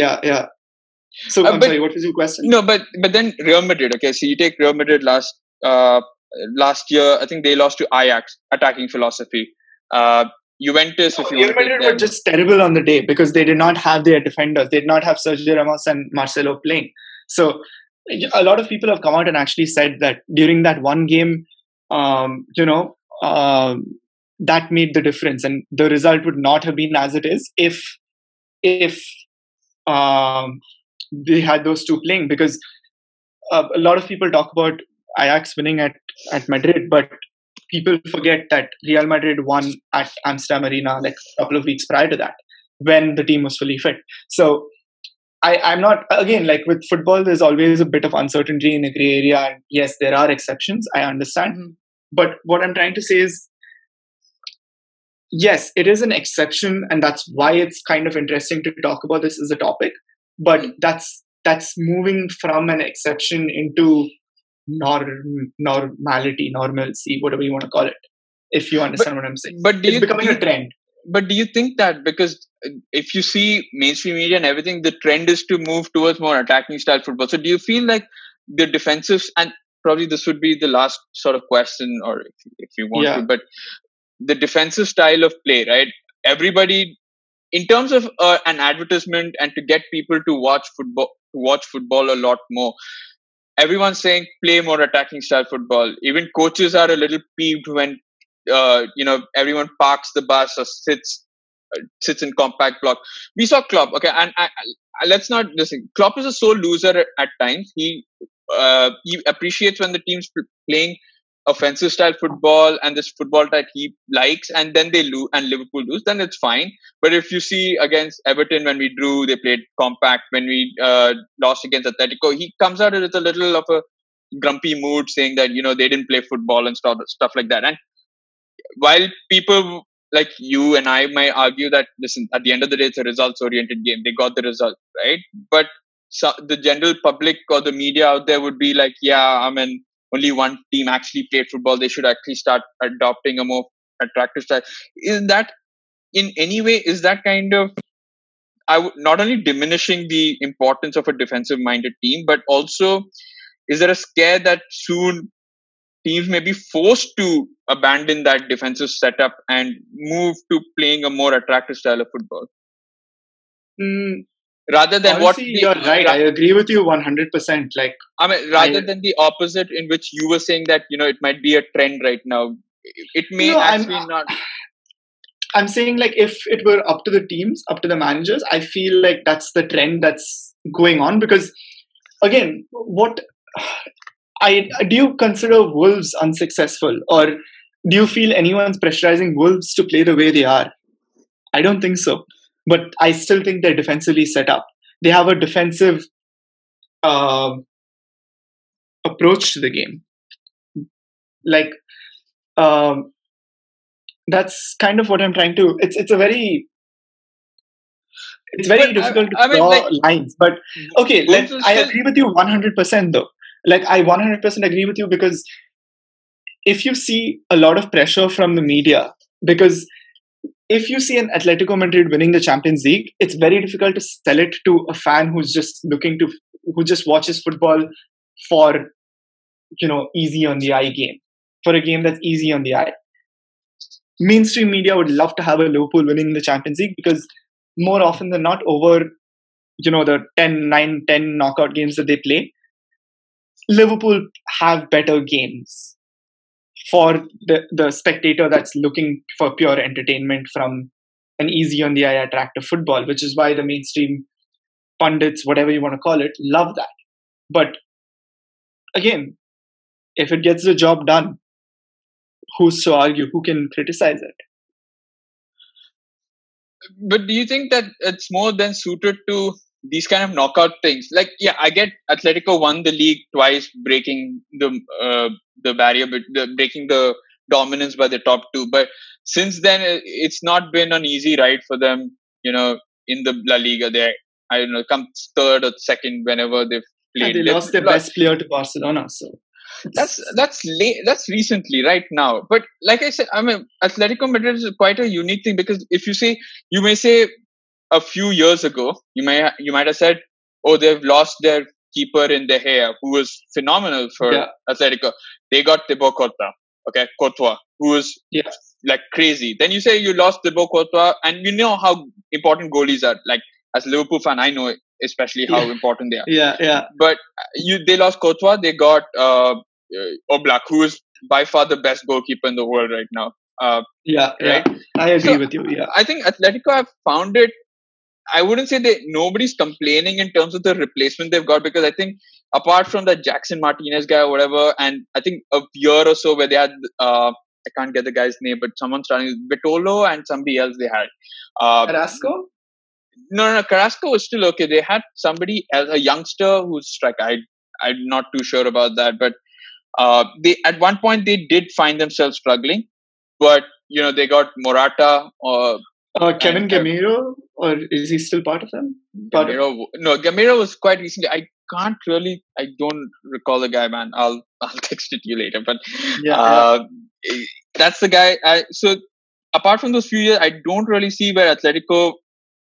yeah yeah so Uh, i'm but- sorry what was your question No, but but then Real Madrid. Okay, so you take Real Madrid last uh last year. I think they lost to Ajax. Attacking philosophy. Uh, Juventus. If you Real want to take Madrid were just terrible on the day because they did not have their defenders. They did not have Sergio Ramos and Marcelo playing. So a lot of people have come out and actually said that during that one game, um, you know, um, that made the difference, and the result would not have been as it is if if um, they had those two playing. Because uh, a lot of people talk about Ajax winning at at Madrid, but people forget that Real Madrid won at Amsterdam Arena like a couple of weeks prior to that when the team was fully fit. So I, I'm not again like with football, there's always a bit of uncertainty in a gray area, and yes, there are exceptions. I understand, mm-hmm. but what I'm trying to say is. Yes, it is an exception, and that's why it's kind of interesting to talk about this as a topic. But mm-hmm. that's that's moving from an exception into norm, normality, normalcy, whatever you want to call it. If you understand what I'm saying, But do it's you, becoming you a trend. but do you think that because uh, if you see mainstream media and everything, the trend is to move towards more attacking style football. So do you feel like the defensive and probably this would be the last sort of question, or if, if you want Yeah. to, but the defensive style of play, right? Everybody, in terms of uh, an advertisement and to get people to watch football, to watch football a lot more. Everyone's saying play more attacking style football. Even coaches are a little peeved when uh, you know everyone parks the bus or sits uh, sits in compact block. We saw Klopp. Okay, and I, I, let's not listen. Klopp is a sore loser at, at times. He uh, he appreciates when the team's playing offensive style football and this football that he likes, and then they lose and Liverpool lose, then it's fine. But if you see against Everton when we drew, they played compact. When we uh, lost against Atletico, he comes out with a little of a grumpy mood, saying that you know they didn't play football and stuff stuff like that. And while people like you and I might argue that listen, at the end of the day, it's a results oriented game. They got the result, right? But so the general public or the media out there would be like, yeah, I mean, only one team actually played football. They should actually start adopting a more attractive style. Is that in any way, is that kind of I w- not only diminishing the importance of a defensive minded team, but also is there a scare that soon teams may be forced to abandon that defensive setup and move to playing a more attractive style of football? Mm, rather than honestly, what you're right. I agree with you 100%. Like, I mean, rather I- than the opposite, in which you were saying that you know it might be a trend right now. It may No, I'm- actually not. I'm saying like if it were up to the teams, up to the managers, I feel like that's the trend that's going on because again, what I do you consider Wolves unsuccessful or do you feel anyone's pressurizing Wolves to play the way they are? I don't think so. But I still think they're defensively set up. They have a defensive uh, approach to the game. Like um, that's kind of what I'm trying to. It's it's a very it's very But I- difficult to I mean, draw like- lines. But okay, let, I agree with you 100% though. Like I 100% agree with you because if you see a lot of pressure from the media, because if you see an Atletico Madrid winning the Champions League, it's very difficult to sell it to a fan who's just looking to who just watches football for you know easy on the eye game for a game that's easy on the eye. Mainstream media would love to have a Liverpool winning the Champions League because more often than not, over you know the 10, 9, 10 knockout games that they play, Liverpool have better games for the, the spectator that's looking for pure entertainment from an easy on the eye attractive football, which is why the mainstream pundits, whatever you want to call it, love that. But again, if it gets the job done, who's to argue? Who can criticize it? But do you think that it's more than suited to these kind of knockout things? Like, yeah, I get Atletico won the league twice, breaking the uh, the barrier, but the, breaking the dominance by the top two. But since then, it's not been an easy ride for them. You know, in the La Liga, they I don't know, come third or second whenever they've played. they lost their best player to Barcelona, so that's that's late that's recently right now but like i said i mean atletico madrid is quite a unique thing because if you say you may say a few years ago you may you might have said oh they've lost their keeper in De Gea who was phenomenal for Yeah. atletico they got Thibaut Courtois okay Courtois who was Yeah. like crazy then you say you lost Thibaut Courtois and you know how important goalies are like as a liverpool fan i know especially how Yeah. important they are yeah, yeah, but you they lost Courtois. They got uh, uh, Oblak, who is by far the best goalkeeper in the world right now. Uh, yeah, right? yeah. I agree So- with you. Yeah, I think Atletico have found it. I wouldn't say they nobody's complaining in terms of the replacement they've got because I think apart from that Jackson Martinez guy or whatever, and I think a year or so where they had uh, I can't get the guy's name, but someone starting with Vitolo and somebody else they had. Uh, Carrasco. no, no, no, Carrasco was still okay. They had somebody as a youngster who's strike. I, I'm not too sure about that, but uh, they at one point they did find themselves struggling, but you know they got Morata or Uh, Kevin uh, Gameiro, or is he still part of them? Part of- Gameiro. No, Gameiro was quite recently. I can't really. I don't recall the guy, man. I'll I'll text it to you later. But Yeah, uh, that's the guy. I, so apart from those few years, I don't really see where Atletico,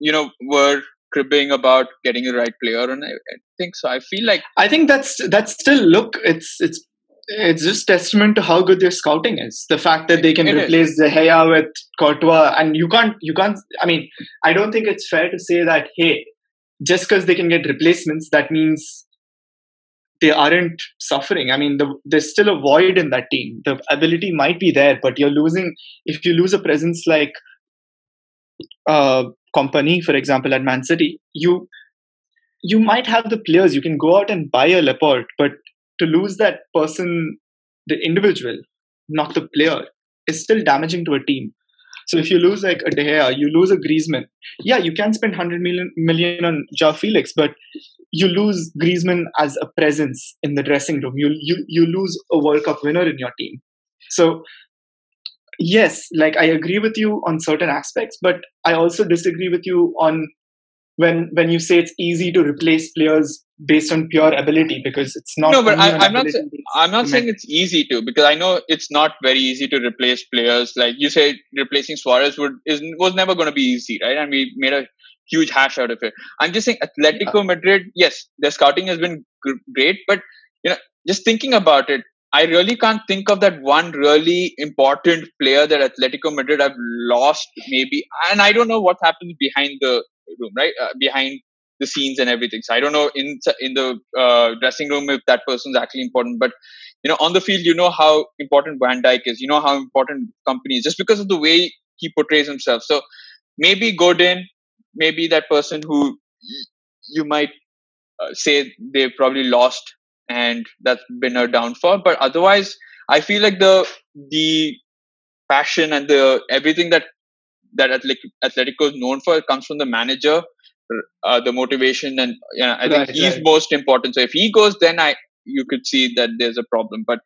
you know, were cribbing about getting the right player, and I, I think so. I feel like I think that's that's still look. It's it's it's just testament to how good their scouting is. The fact that they can It replace Gea with Courtois, and you can't you can't. I mean, I don't think it's fair to say that hey, just because they can get replacements, that means they aren't suffering. I mean, the, there's still a void in that team. The ability might be there, but you're losing if you lose a presence like uh Kompany, for example, at Man City. You you might have the players. You can go out and buy a Laporte, but to lose that person, the individual, not the player, is still damaging to a team. So if you lose like a De Gea, you lose a Griezmann. Yeah, you can spend 100 million, million on Joao Felix, but you lose Griezmann as a presence in the dressing room. You, you, you lose a World Cup winner in your team. So yes, like I agree with you on certain aspects, but I also disagree with you on when when you say it's easy to replace players based on pure ability because it's not. No, but I, am not. Say, I'm not saying it's easy to because I know it's not very easy to replace players. Like you say, replacing Suarez would is was never going to be easy, right? And we made a huge hash out of it. I'm just saying, Atletico yeah. Madrid. Yes, their scouting has been great, but you know, just thinking about it, I really can't think of that one really important player that Atletico Madrid have lost, maybe. And I don't know what happens behind the room, right? Uh, behind the scenes and everything. So I don't know in in the uh, dressing room if that person's actually important, but you know, on the field, you know how important Van Dijk is. You know how important Kompany is, just because of the way he portrays himself. So maybe Godin, maybe that person who you might uh, say they've probably lost and that's been a downfall. But otherwise, I feel like the the passion and the everything that that Atletico is known for comes from the manager, uh, the motivation, and you know, I right, think he's right. most important. So if he goes, then I you could see that there's a problem. But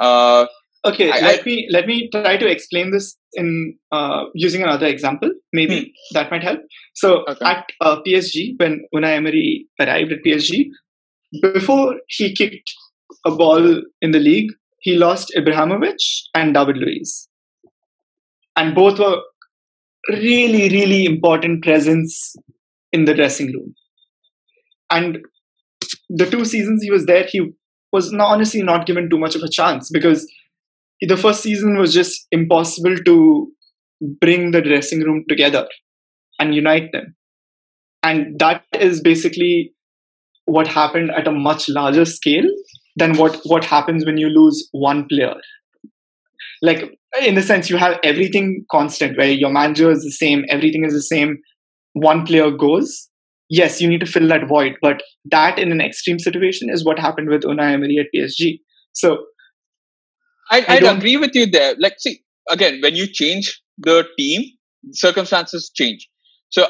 uh, okay, I, let I, me let me try to explain this in uh, using another example. Maybe hmm. that might help. So okay. at uh, PSG, when Unai Emery arrived at PSG, before he kicked a ball in the league, he lost Ibrahimovic and David Luiz. And both were really, really important presence in the dressing room. And the two seasons he was there, he was not, honestly not given too much of a chance because the first season was just impossible to bring the dressing room together and unite them. And that is basically what happened at a much larger scale than what what happens when you lose one player like in the sense you have everything constant where your manager is the same everything is the same one player goes yes you need to fill that void but that in an extreme situation is what happened with Unai Emery at PSG so I, I'd agree with you there like see again when you change the team circumstances change so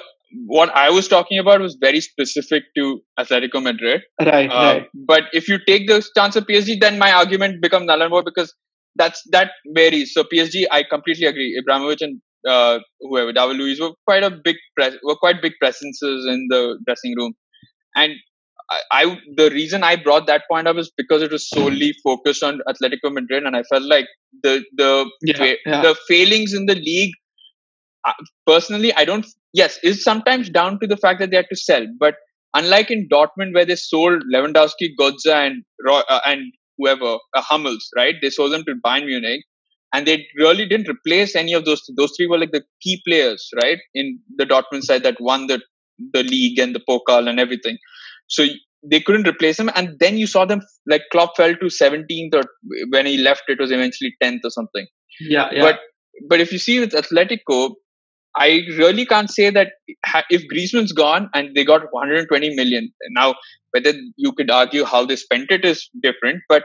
what I was talking about was very specific to Atletico Madrid. Right, uh, right. But if you take the stance of PSG, then my argument becomes null and void because that's that varies. So PSG, I completely agree. Ibrahimovic and uh, whoever David Luiz were quite a big pres- were quite big presences in the dressing room, and I, I, the reason I brought that point up is because it was solely focused on Atletico Madrid, and I felt like the the yeah, fa- yeah. the failings in the league. Uh, personally, I don't yes, is sometimes down to the fact that they had to sell. But unlike in Dortmund, where they sold Lewandowski, Götze, and uh, and whoever uh, Hummels, right? They sold them to Bayern Munich, and they really didn't replace any of those. Those three were like the key players, right, in the Dortmund side that won the the league and the Pokal and everything. So they couldn't replace him, and then you saw them like Klopp fell to 17th, or when he left, it was eventually 10th or something. Yeah, yeah. But but if you see with Atletico, I really can't say that if Griezmann's gone and they got 120 million now, whether you could argue how they spent it is different, but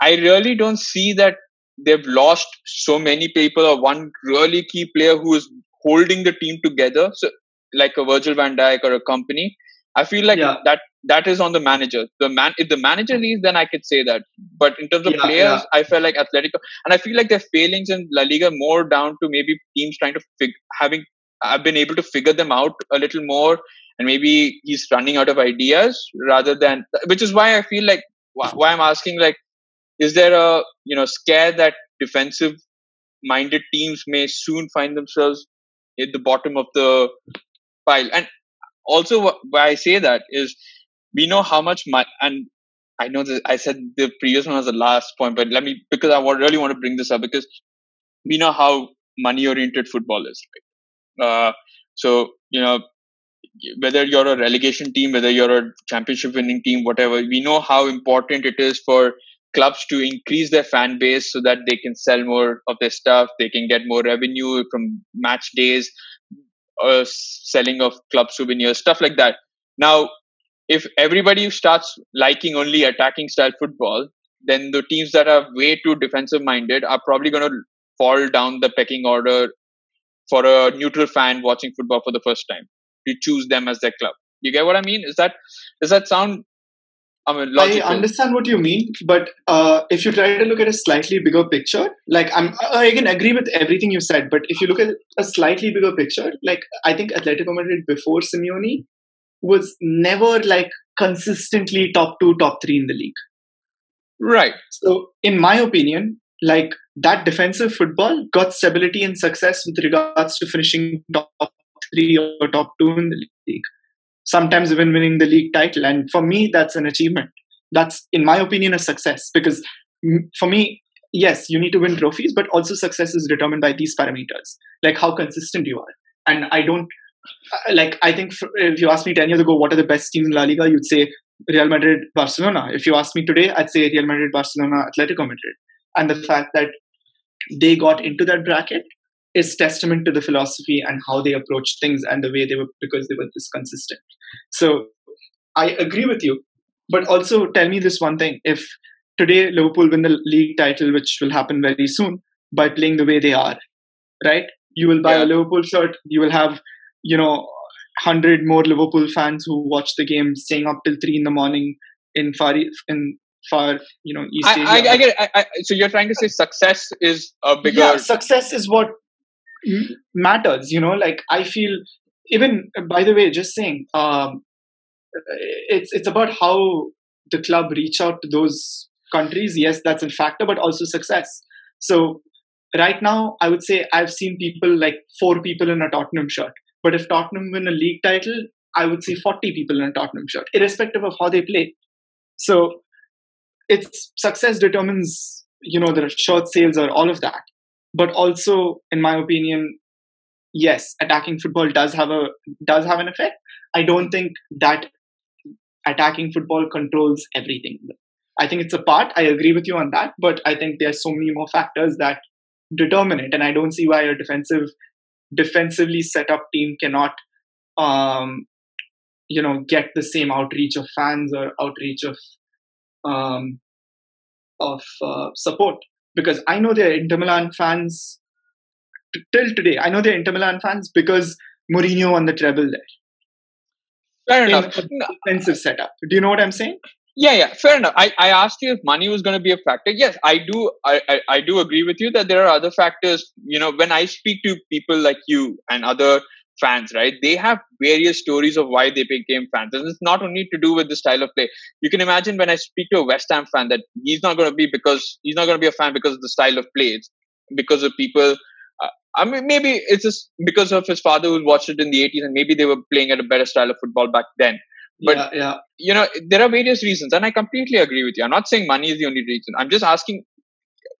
I really don't see that they've lost so many people or one really key player who is holding the team together. So, like a Virgil van Dijk or a Kompany, I feel like yeah. that that is on the manager. The man, if the manager leaves, then I could say that. But in terms of yeah, players, yeah. I felt like Atletico, and I feel like their failings in La Liga more down to maybe teams trying to fig- having I've been able to figure them out a little more, and maybe he's running out of ideas rather than, which is why I feel like why I'm asking like, is there a you know scare that defensive minded teams may soon find themselves at the bottom of the pile and also why i say that is we know how much my and I know that I said the previous one was the last point, but let me because I really want to bring this up because we know how money oriented football is, right? Uh, so you know whether you're a relegation team, whether you're a championship winning team, whatever, we know how important it is for clubs to increase their fan base so that they can sell more of their stuff, they can get more revenue from match days, uh, selling of club souvenirs, stuff like that. Now, if everybody starts liking only attacking style football, then the teams that are way too defensive minded are probably going to fall down the pecking order for a neutral fan watching football for the first time to choose them as their club. You get what I mean? Is that does that sound? I mean, logical? I understand what you mean, but uh, if you try to look at a slightly bigger picture, like I'm, I can agree with everything you said, but if you look at a slightly bigger picture, like I think Atletico Madrid before Simeone was never like consistently top two, top three in the league. Right. So, in my opinion, like that defensive football got stability and success with regards to finishing top three or top two in the league. Sometimes even winning the league title. And for me, that's an achievement. That's, in my opinion, a success because mm, for me, yes, you need to win trophies, but also success is determined by these parameters, like how consistent you are. And I don't like. I think if you asked me ten years ago, what are the best teams in La Liga, you'd say Real Madrid, Barcelona. If you ask me today, I'd say Real Madrid, Barcelona, Atletico Madrid. And the fact that they got into that bracket is testament to the philosophy and how they approached things and the way they were because they were this consistent. So I agree with you, but also tell me this one thing: if today Liverpool win the league title, which will happen very soon, by playing the way they are, right? You will buy yeah. a Liverpool shirt. You will have, you know, hundred more Liverpool fans who watch the game, staying up till three in the morning in far in far you know East I, Asia. I, I get it. I, I, so you're trying to say success is a bigger. Yeah, success is what matters. You know, like I feel even by the way, just saying, um, it's it's about how the club reach out to those countries. Yes, that's a factor, but also success. So right now, I would say I've seen people like four people in a Tottenham shirt but if Tottenham win a league title, I would say 40 people in a Tottenham shirt, irrespective of how they play. So its success determines, you know, the shirt sales or all of that. But also, in my opinion, yes, attacking football does have a does have an effect. I don't think that attacking football controls everything. I think it's a part. I agree with you on that, but I think there are so many more factors that determine it, and I don't see why a defensive defensively set up team cannot um, you know get the same outreach of fans or outreach of um, of uh, support because I know they're Inter Milan fans t- till today. I know they're Inter Milan fans because Mourinho won the treble there. Fair enough. Defensive setup. Do you know what I'm saying? Yeah, yeah, fair enough. I, I asked you if money was going to be a factor. Yes, I do. I, I, I do agree with you that there are other factors. You know, when I speak to people like you and other fans, right, they have various stories of why they became fans. And it's not only to do with the style of play. You can imagine when I speak to a West Ham fan that he's not going to be because he's not going to be a fan because of the style of play. It's because of people. Uh, I mean, maybe it's just because of his father who watched it in the 80s and maybe they were playing at a better style of football back then but yeah, yeah. you know, there are various reasons, and I completely agree with you. I'm not saying money is the only reason. I'm just asking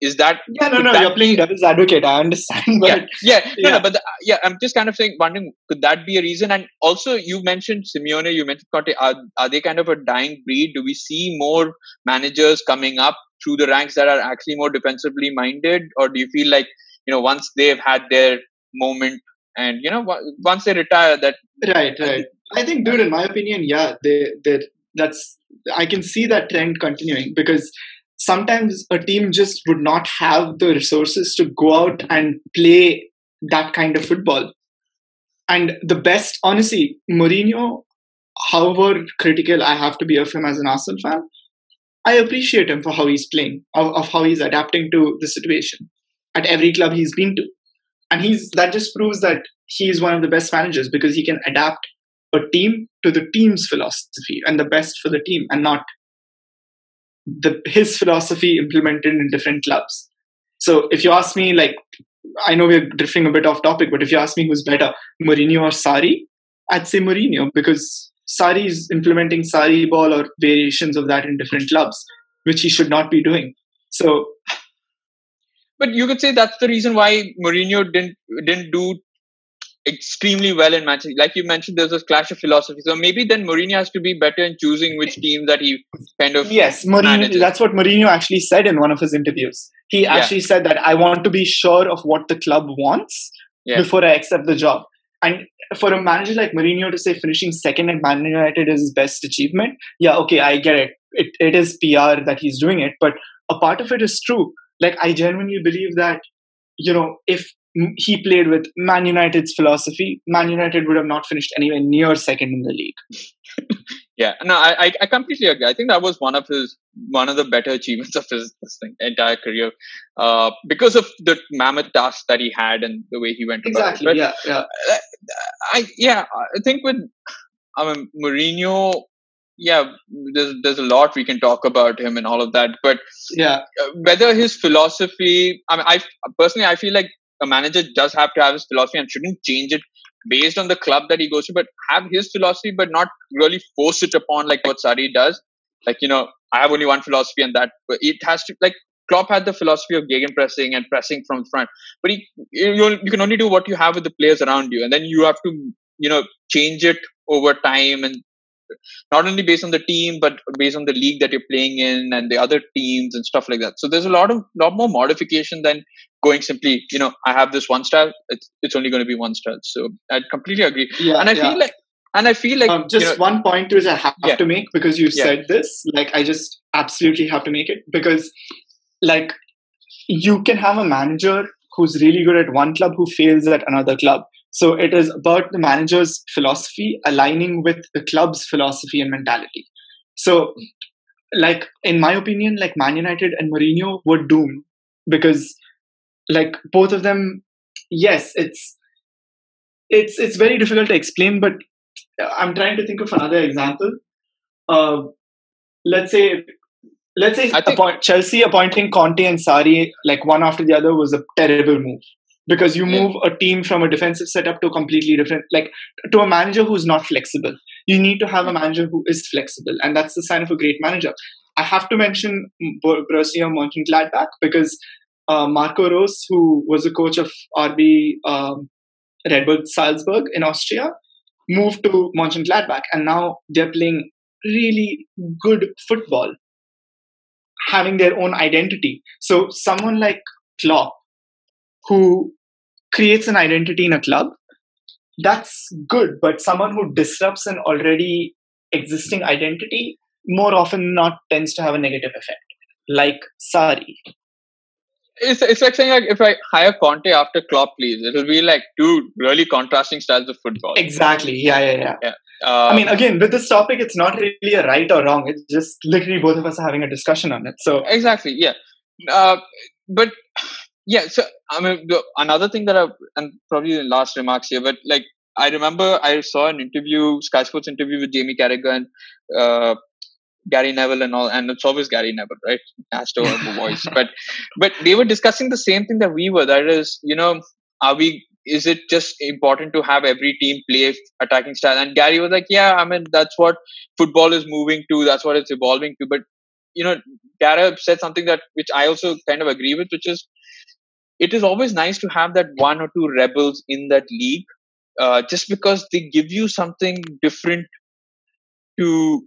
is that yeah no no you're playing devil's advocate i understand but yeah yeah no, yeah. no but the, yeah i'm just kind of saying wondering could that be a reason and also you mentioned simeone you mentioned Conte are, are they kind of a dying breed do we see more managers coming up through the ranks that are actually more defensively minded or do you feel like you know once they've had their moment and you know once they retire that right right I think, dude, in my opinion, yeah, they, they, that's I can see that trend continuing because sometimes a team just would not have the resources to go out and play that kind of football. And the best, honestly, Mourinho, however critical I have to be of him as an Arsenal fan, I appreciate him for how he's playing, of, of how he's adapting to the situation at every club he's been to. And he's that just proves that he's one of the best managers because he can adapt a team to the team's philosophy and the best for the team and not the his philosophy implemented in different clubs. So if you ask me like i know we're drifting a bit off topic but if you ask me who's better Mourinho or Sarri, i'd say Mourinho because Sarri is implementing Sarri ball or variations of that in different clubs which he should not be doing. So but you could say that's the reason why Mourinho didn't didn't do extremely well in Manchester. Like you mentioned, there's a clash of philosophy. So maybe then Mourinho has to be better in choosing which team that he kind of yes, Mourinho. Manages. That's what Mourinho actually said in one of his interviews. He actually yeah. said that I want to be sure of what the club wants yeah. before I accept the job. And for a manager like Mourinho to say finishing second at Man United is his best achievement, yeah, okay, I get it. It it is PR that he's doing it, but a part of it is true. Like I genuinely believe that you know if he played with Man United's philosophy, Man United would have not finished anywhere near second in the league. yeah, no, I, I completely agree. I think that was one of his one of the better achievements of his thing, entire career, uh, because of the mammoth task that he had and the way he went exactly. But, yeah, yeah. Uh, I yeah, I think with I mean Mourinho, yeah, there's there's a lot we can talk about him and all of that, but yeah, uh, whether his philosophy, I mean, I personally I feel like a manager does have to have his philosophy and shouldn't change it based on the club that he goes to, but have his philosophy, but not really force it upon like what Sarri does. Like you know, I have only one philosophy, and that it has to like Klopp had the philosophy of pressing and pressing from front, but he, you, you can only do what you have with the players around you, and then you have to you know change it over time and not only based on the team but based on the league that you're playing in and the other teams and stuff like that so there's a lot of lot more modification than going simply you know i have this one style it's, it's only going to be one style so i completely agree yeah, and i yeah. feel like and i feel like um, just you know, one point which i have yeah. to make because you yeah. said this like i just absolutely have to make it because like you can have a manager who's really good at one club who fails at another club so it is about the manager's philosophy aligning with the club's philosophy and mentality. So, like in my opinion, like Man United and Mourinho were doomed because, like both of them, yes, it's it's it's very difficult to explain. But I'm trying to think of another example. Uh, let's say let's say appoint, Chelsea appointing Conte and Sarri like one after the other was a terrible move because you move a team from a defensive setup to a completely different like to a manager who's not flexible. You need to have a manager who is flexible and that's the sign of a great manager. I have to mention Borussia Mönchengladbach because uh, Marco Rose who was the coach of RB um, Red Bull Salzburg in Austria moved to Mönchengladbach and now they're playing really good football having their own identity. So someone like Klopp who creates an identity in a club, that's good. But someone who disrupts an already existing identity more often not tends to have a negative effect, like Sarri. It's, it's like saying like if I hire Conte after Klopp, please, it'll be like two really contrasting styles of football. Exactly. Yeah, yeah, yeah. yeah. Um, I mean, again, with this topic, it's not really a right or wrong. It's just literally both of us are having a discussion on it. So exactly, yeah. Uh, but yeah so i mean another thing that i and probably the last remarks here but like i remember i saw an interview sky sports interview with jamie carragher and uh, gary neville and all and it's always gary neville right? Has to have a voice but but they were discussing the same thing that we were that is you know are we is it just important to have every team play attacking style? And gary was like yeah i mean that's what football is moving to that's what it's evolving to. But you know Gary said something that which I also kind of agree with, which is it is always nice to have that one or two rebels in that league uh, just because they give you something different to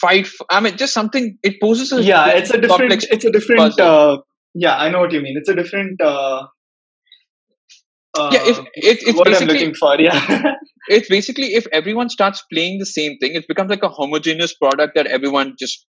fight for. i mean just something it poses a yeah it's a different it's a different uh, yeah i know what you mean it's a different uh, uh, yeah, if it, it's what I'm looking for, yeah. it's basically if everyone starts playing the same thing, it becomes like a homogeneous product that everyone just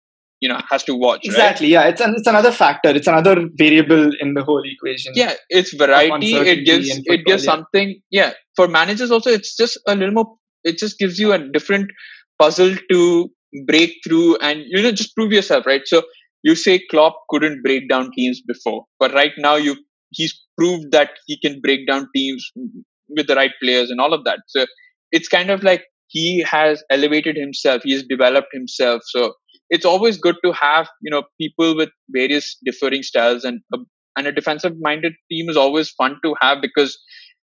you know has to watch exactly right? yeah it's an, it's another factor it's another variable in the whole equation yeah it's variety it gives football, it gives yeah. something yeah for managers also it's just a little more it just gives you a different puzzle to break through and you know just prove yourself right so you say Klopp couldn't break down teams before but right now you he's proved that he can break down teams with the right players and all of that so it's kind of like he has elevated himself he has developed himself so it's always good to have you know people with various differing styles and a, and a defensive minded team is always fun to have because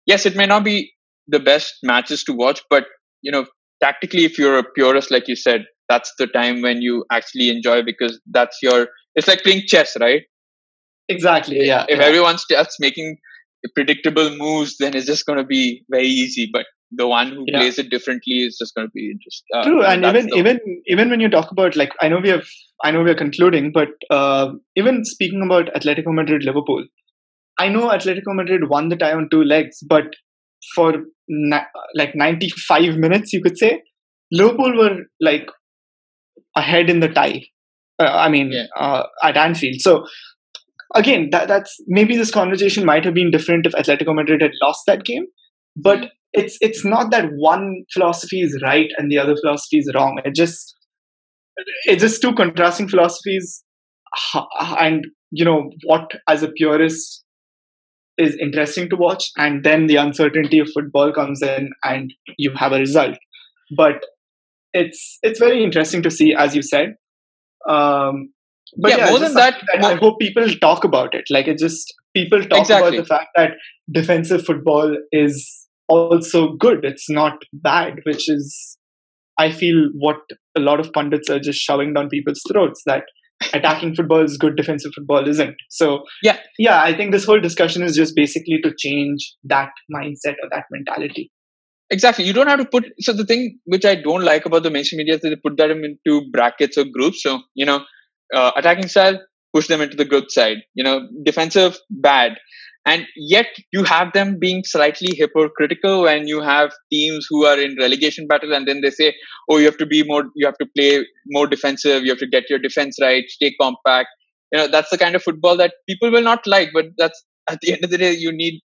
yes it may not be the best matches to watch but you know tactically if you're a purist like you said that's the time when you actually enjoy because that's your it's like playing chess right exactly yeah if yeah. everyone starts making predictable moves then it's just going to be very easy but the one who yeah. plays it differently is just going to be interesting. Uh, True, and even even even when you talk about like I know we have I know we are concluding, but uh, even speaking about Atletico Madrid Liverpool, I know Atletico Madrid won the tie on two legs, but for na- like 95 minutes, you could say Liverpool were like ahead in the tie. Uh, I mean, yeah. uh, at Anfield. So again, that, that's maybe this conversation might have been different if Atletico Madrid had lost that game, but mm. It's it's not that one philosophy is right and the other philosophy is wrong. It just it's just two contrasting philosophies, and you know what as a purist is interesting to watch, and then the uncertainty of football comes in, and you have a result. But it's it's very interesting to see, as you said. Um, but yeah, yeah more than that, that more... I hope people talk about it. Like it just people talk exactly. about the fact that defensive football is also good. It's not bad, which is I feel what a lot of pundits are just shoving down people's throats that attacking football is good, defensive football isn't. So yeah, yeah, I think this whole discussion is just basically to change that mindset or that mentality. Exactly. You don't have to put so the thing which I don't like about the mainstream media is that they put them into brackets or groups. So, you know, uh, attacking style, push them into the good side. You know, defensive, bad. And yet you have them being slightly hypocritical when you have teams who are in relegation battle and then they say, oh, you have to be more, you have to play more defensive, you have to get your defense right, stay compact. You know, that's the kind of football that people will not like, but that's at the end of the day, you need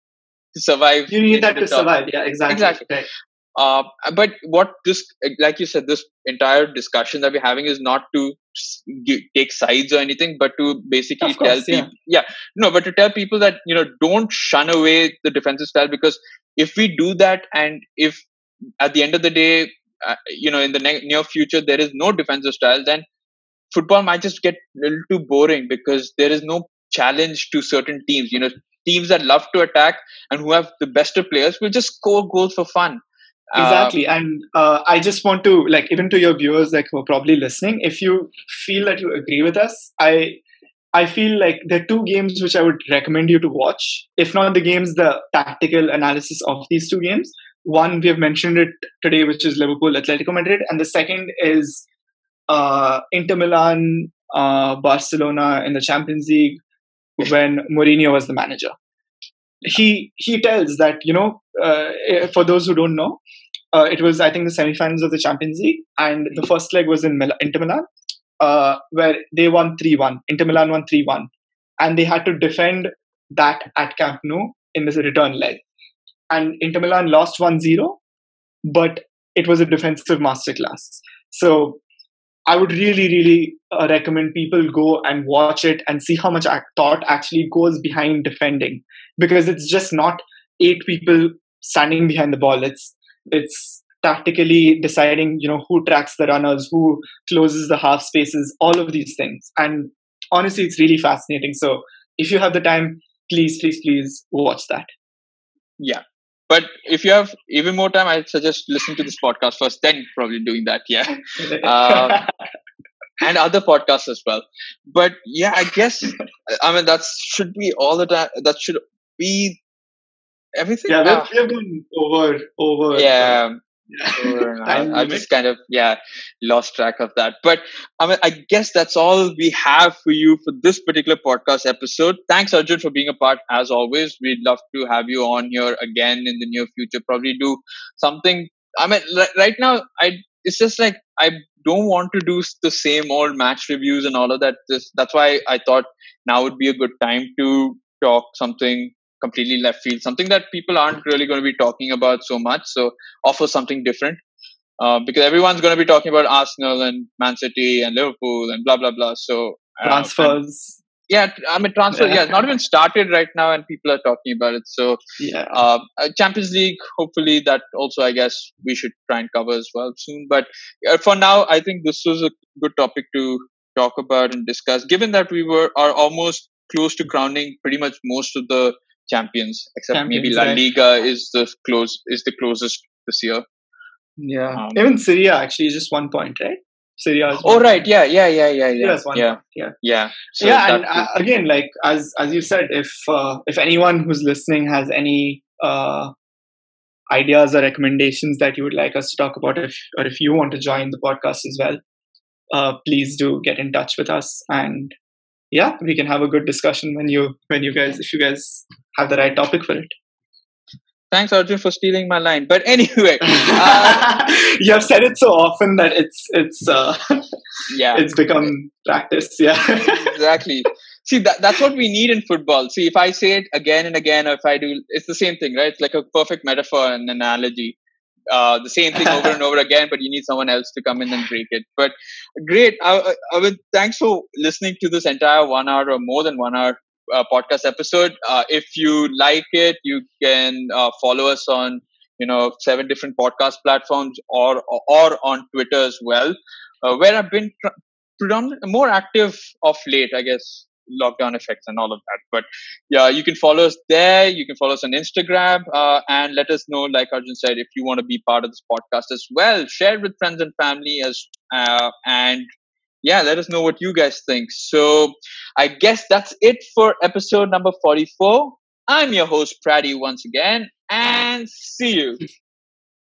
to survive. You need that to survive. Yeah, exactly. Exactly. Right. Uh, but what this, like you said, this entire discussion that we're having is not to take sides or anything, but to basically course, tell people, yeah. yeah, no, but to tell people that you know don't shun away the defensive style because if we do that, and if at the end of the day, uh, you know, in the ne- near future there is no defensive style, then football might just get a little too boring because there is no challenge to certain teams. You know, teams that love to attack and who have the best of players will just score goals for fun exactly. Uh, and uh, i just want to like even to your viewers like who are probably listening if you feel that you agree with us i i feel like there are two games which i would recommend you to watch if not the games the tactical analysis of these two games. One we have mentioned it today which is liverpool atletico madrid and the second is uh, inter milan uh, barcelona in the champions league when Mourinho was the manager he he tells that you know uh, for those who don't know uh, it was I think the semifinals of the Champions League, and the first leg was in Mil- Inter Milan, uh, where they won three one. Inter Milan won three one, and they had to defend that at Camp Nou in this return leg, and Inter Milan lost 1-0, but it was a defensive masterclass. So I would really, really uh, recommend people go and watch it and see how much thought actually goes behind defending. Because it's just not eight people standing behind the ball. It's it's tactically deciding you know who tracks the runners who closes the half spaces all of these things. And honestly it's really fascinating. So if you have the time please please please watch that. Yeah but if you have even more time i'd suggest listening to this podcast first then probably doing that yeah um, and other podcasts as well but yeah i guess i mean that should be all the time that should be everything. Yeah, uh, we have gone over over. Yeah. I, just kind of yeah lost track of that. But i mean i guess that's all we have for you for this particular podcast episode. Thanks arjun for being a part as always. We'd love to have you on here again in the near future. Probably do something i mean right now i it's just like i don't want to do the same old match reviews and all of that. That's why i thought now would be a good time to talk something completely left field, something that people aren't really going to be talking about so much. So offer something different. Uh, because everyone's going to be talking about Arsenal and Man City and Liverpool and blah blah blah. So uh, transfers. yeah, I mean transfer. Yeah. yeah, not even started right now, and people are talking about it. So yeah, uh, Champions League. Hopefully, that also I guess we should try and cover as well soon. But uh, for now, I think this was a good topic to talk about and discuss. Given that we were are almost close to crowning pretty much most of the champions, except champions, maybe La Liga is the close is the closest this year. Yeah, um, even Serie A actually is just one point, right? Serie A. oh right, yeah, yeah, yeah, yeah, yeah. yeah, point. yeah, yeah, so yeah. And uh, again, like as as you said, if uh, if anyone who's listening has any uh, ideas or recommendations that you would like us to talk about, if or if you want to join the podcast as well, uh, please do get in touch with us and yeah, we can have a good discussion when you when you guys if you guys have the right topic for it. Thanks, Arjun, for stealing my line. But anyway, uh, you have said it so often that it's it's uh, yeah it's become practice. Yeah, exactly. see that that's what we need in football. See, if I say it again and again, or if I do, it's the same thing, right? It's like a perfect metaphor and analogy. Uh, the same thing over and over again, but you need someone else to come in and break it. But great, I, I would thanks for listening to this entire one hour or more than one hour uh, podcast episode. Uh, if you like it, you can uh, follow us on you know seven different podcast platforms or or on Twitter as well, uh, where I've been predominantly more active of late, I guess lockdown effects and all of that. But yeah, you can follow us there. You can follow us on Instagram uh, and let us know, like Arjun said, if you want to be part of this podcast as well. Share with friends and family as uh, and yeah, let us know what you guys think. So I guess that's it for episode number 44. I'm your host, Praddy, once again, and see you.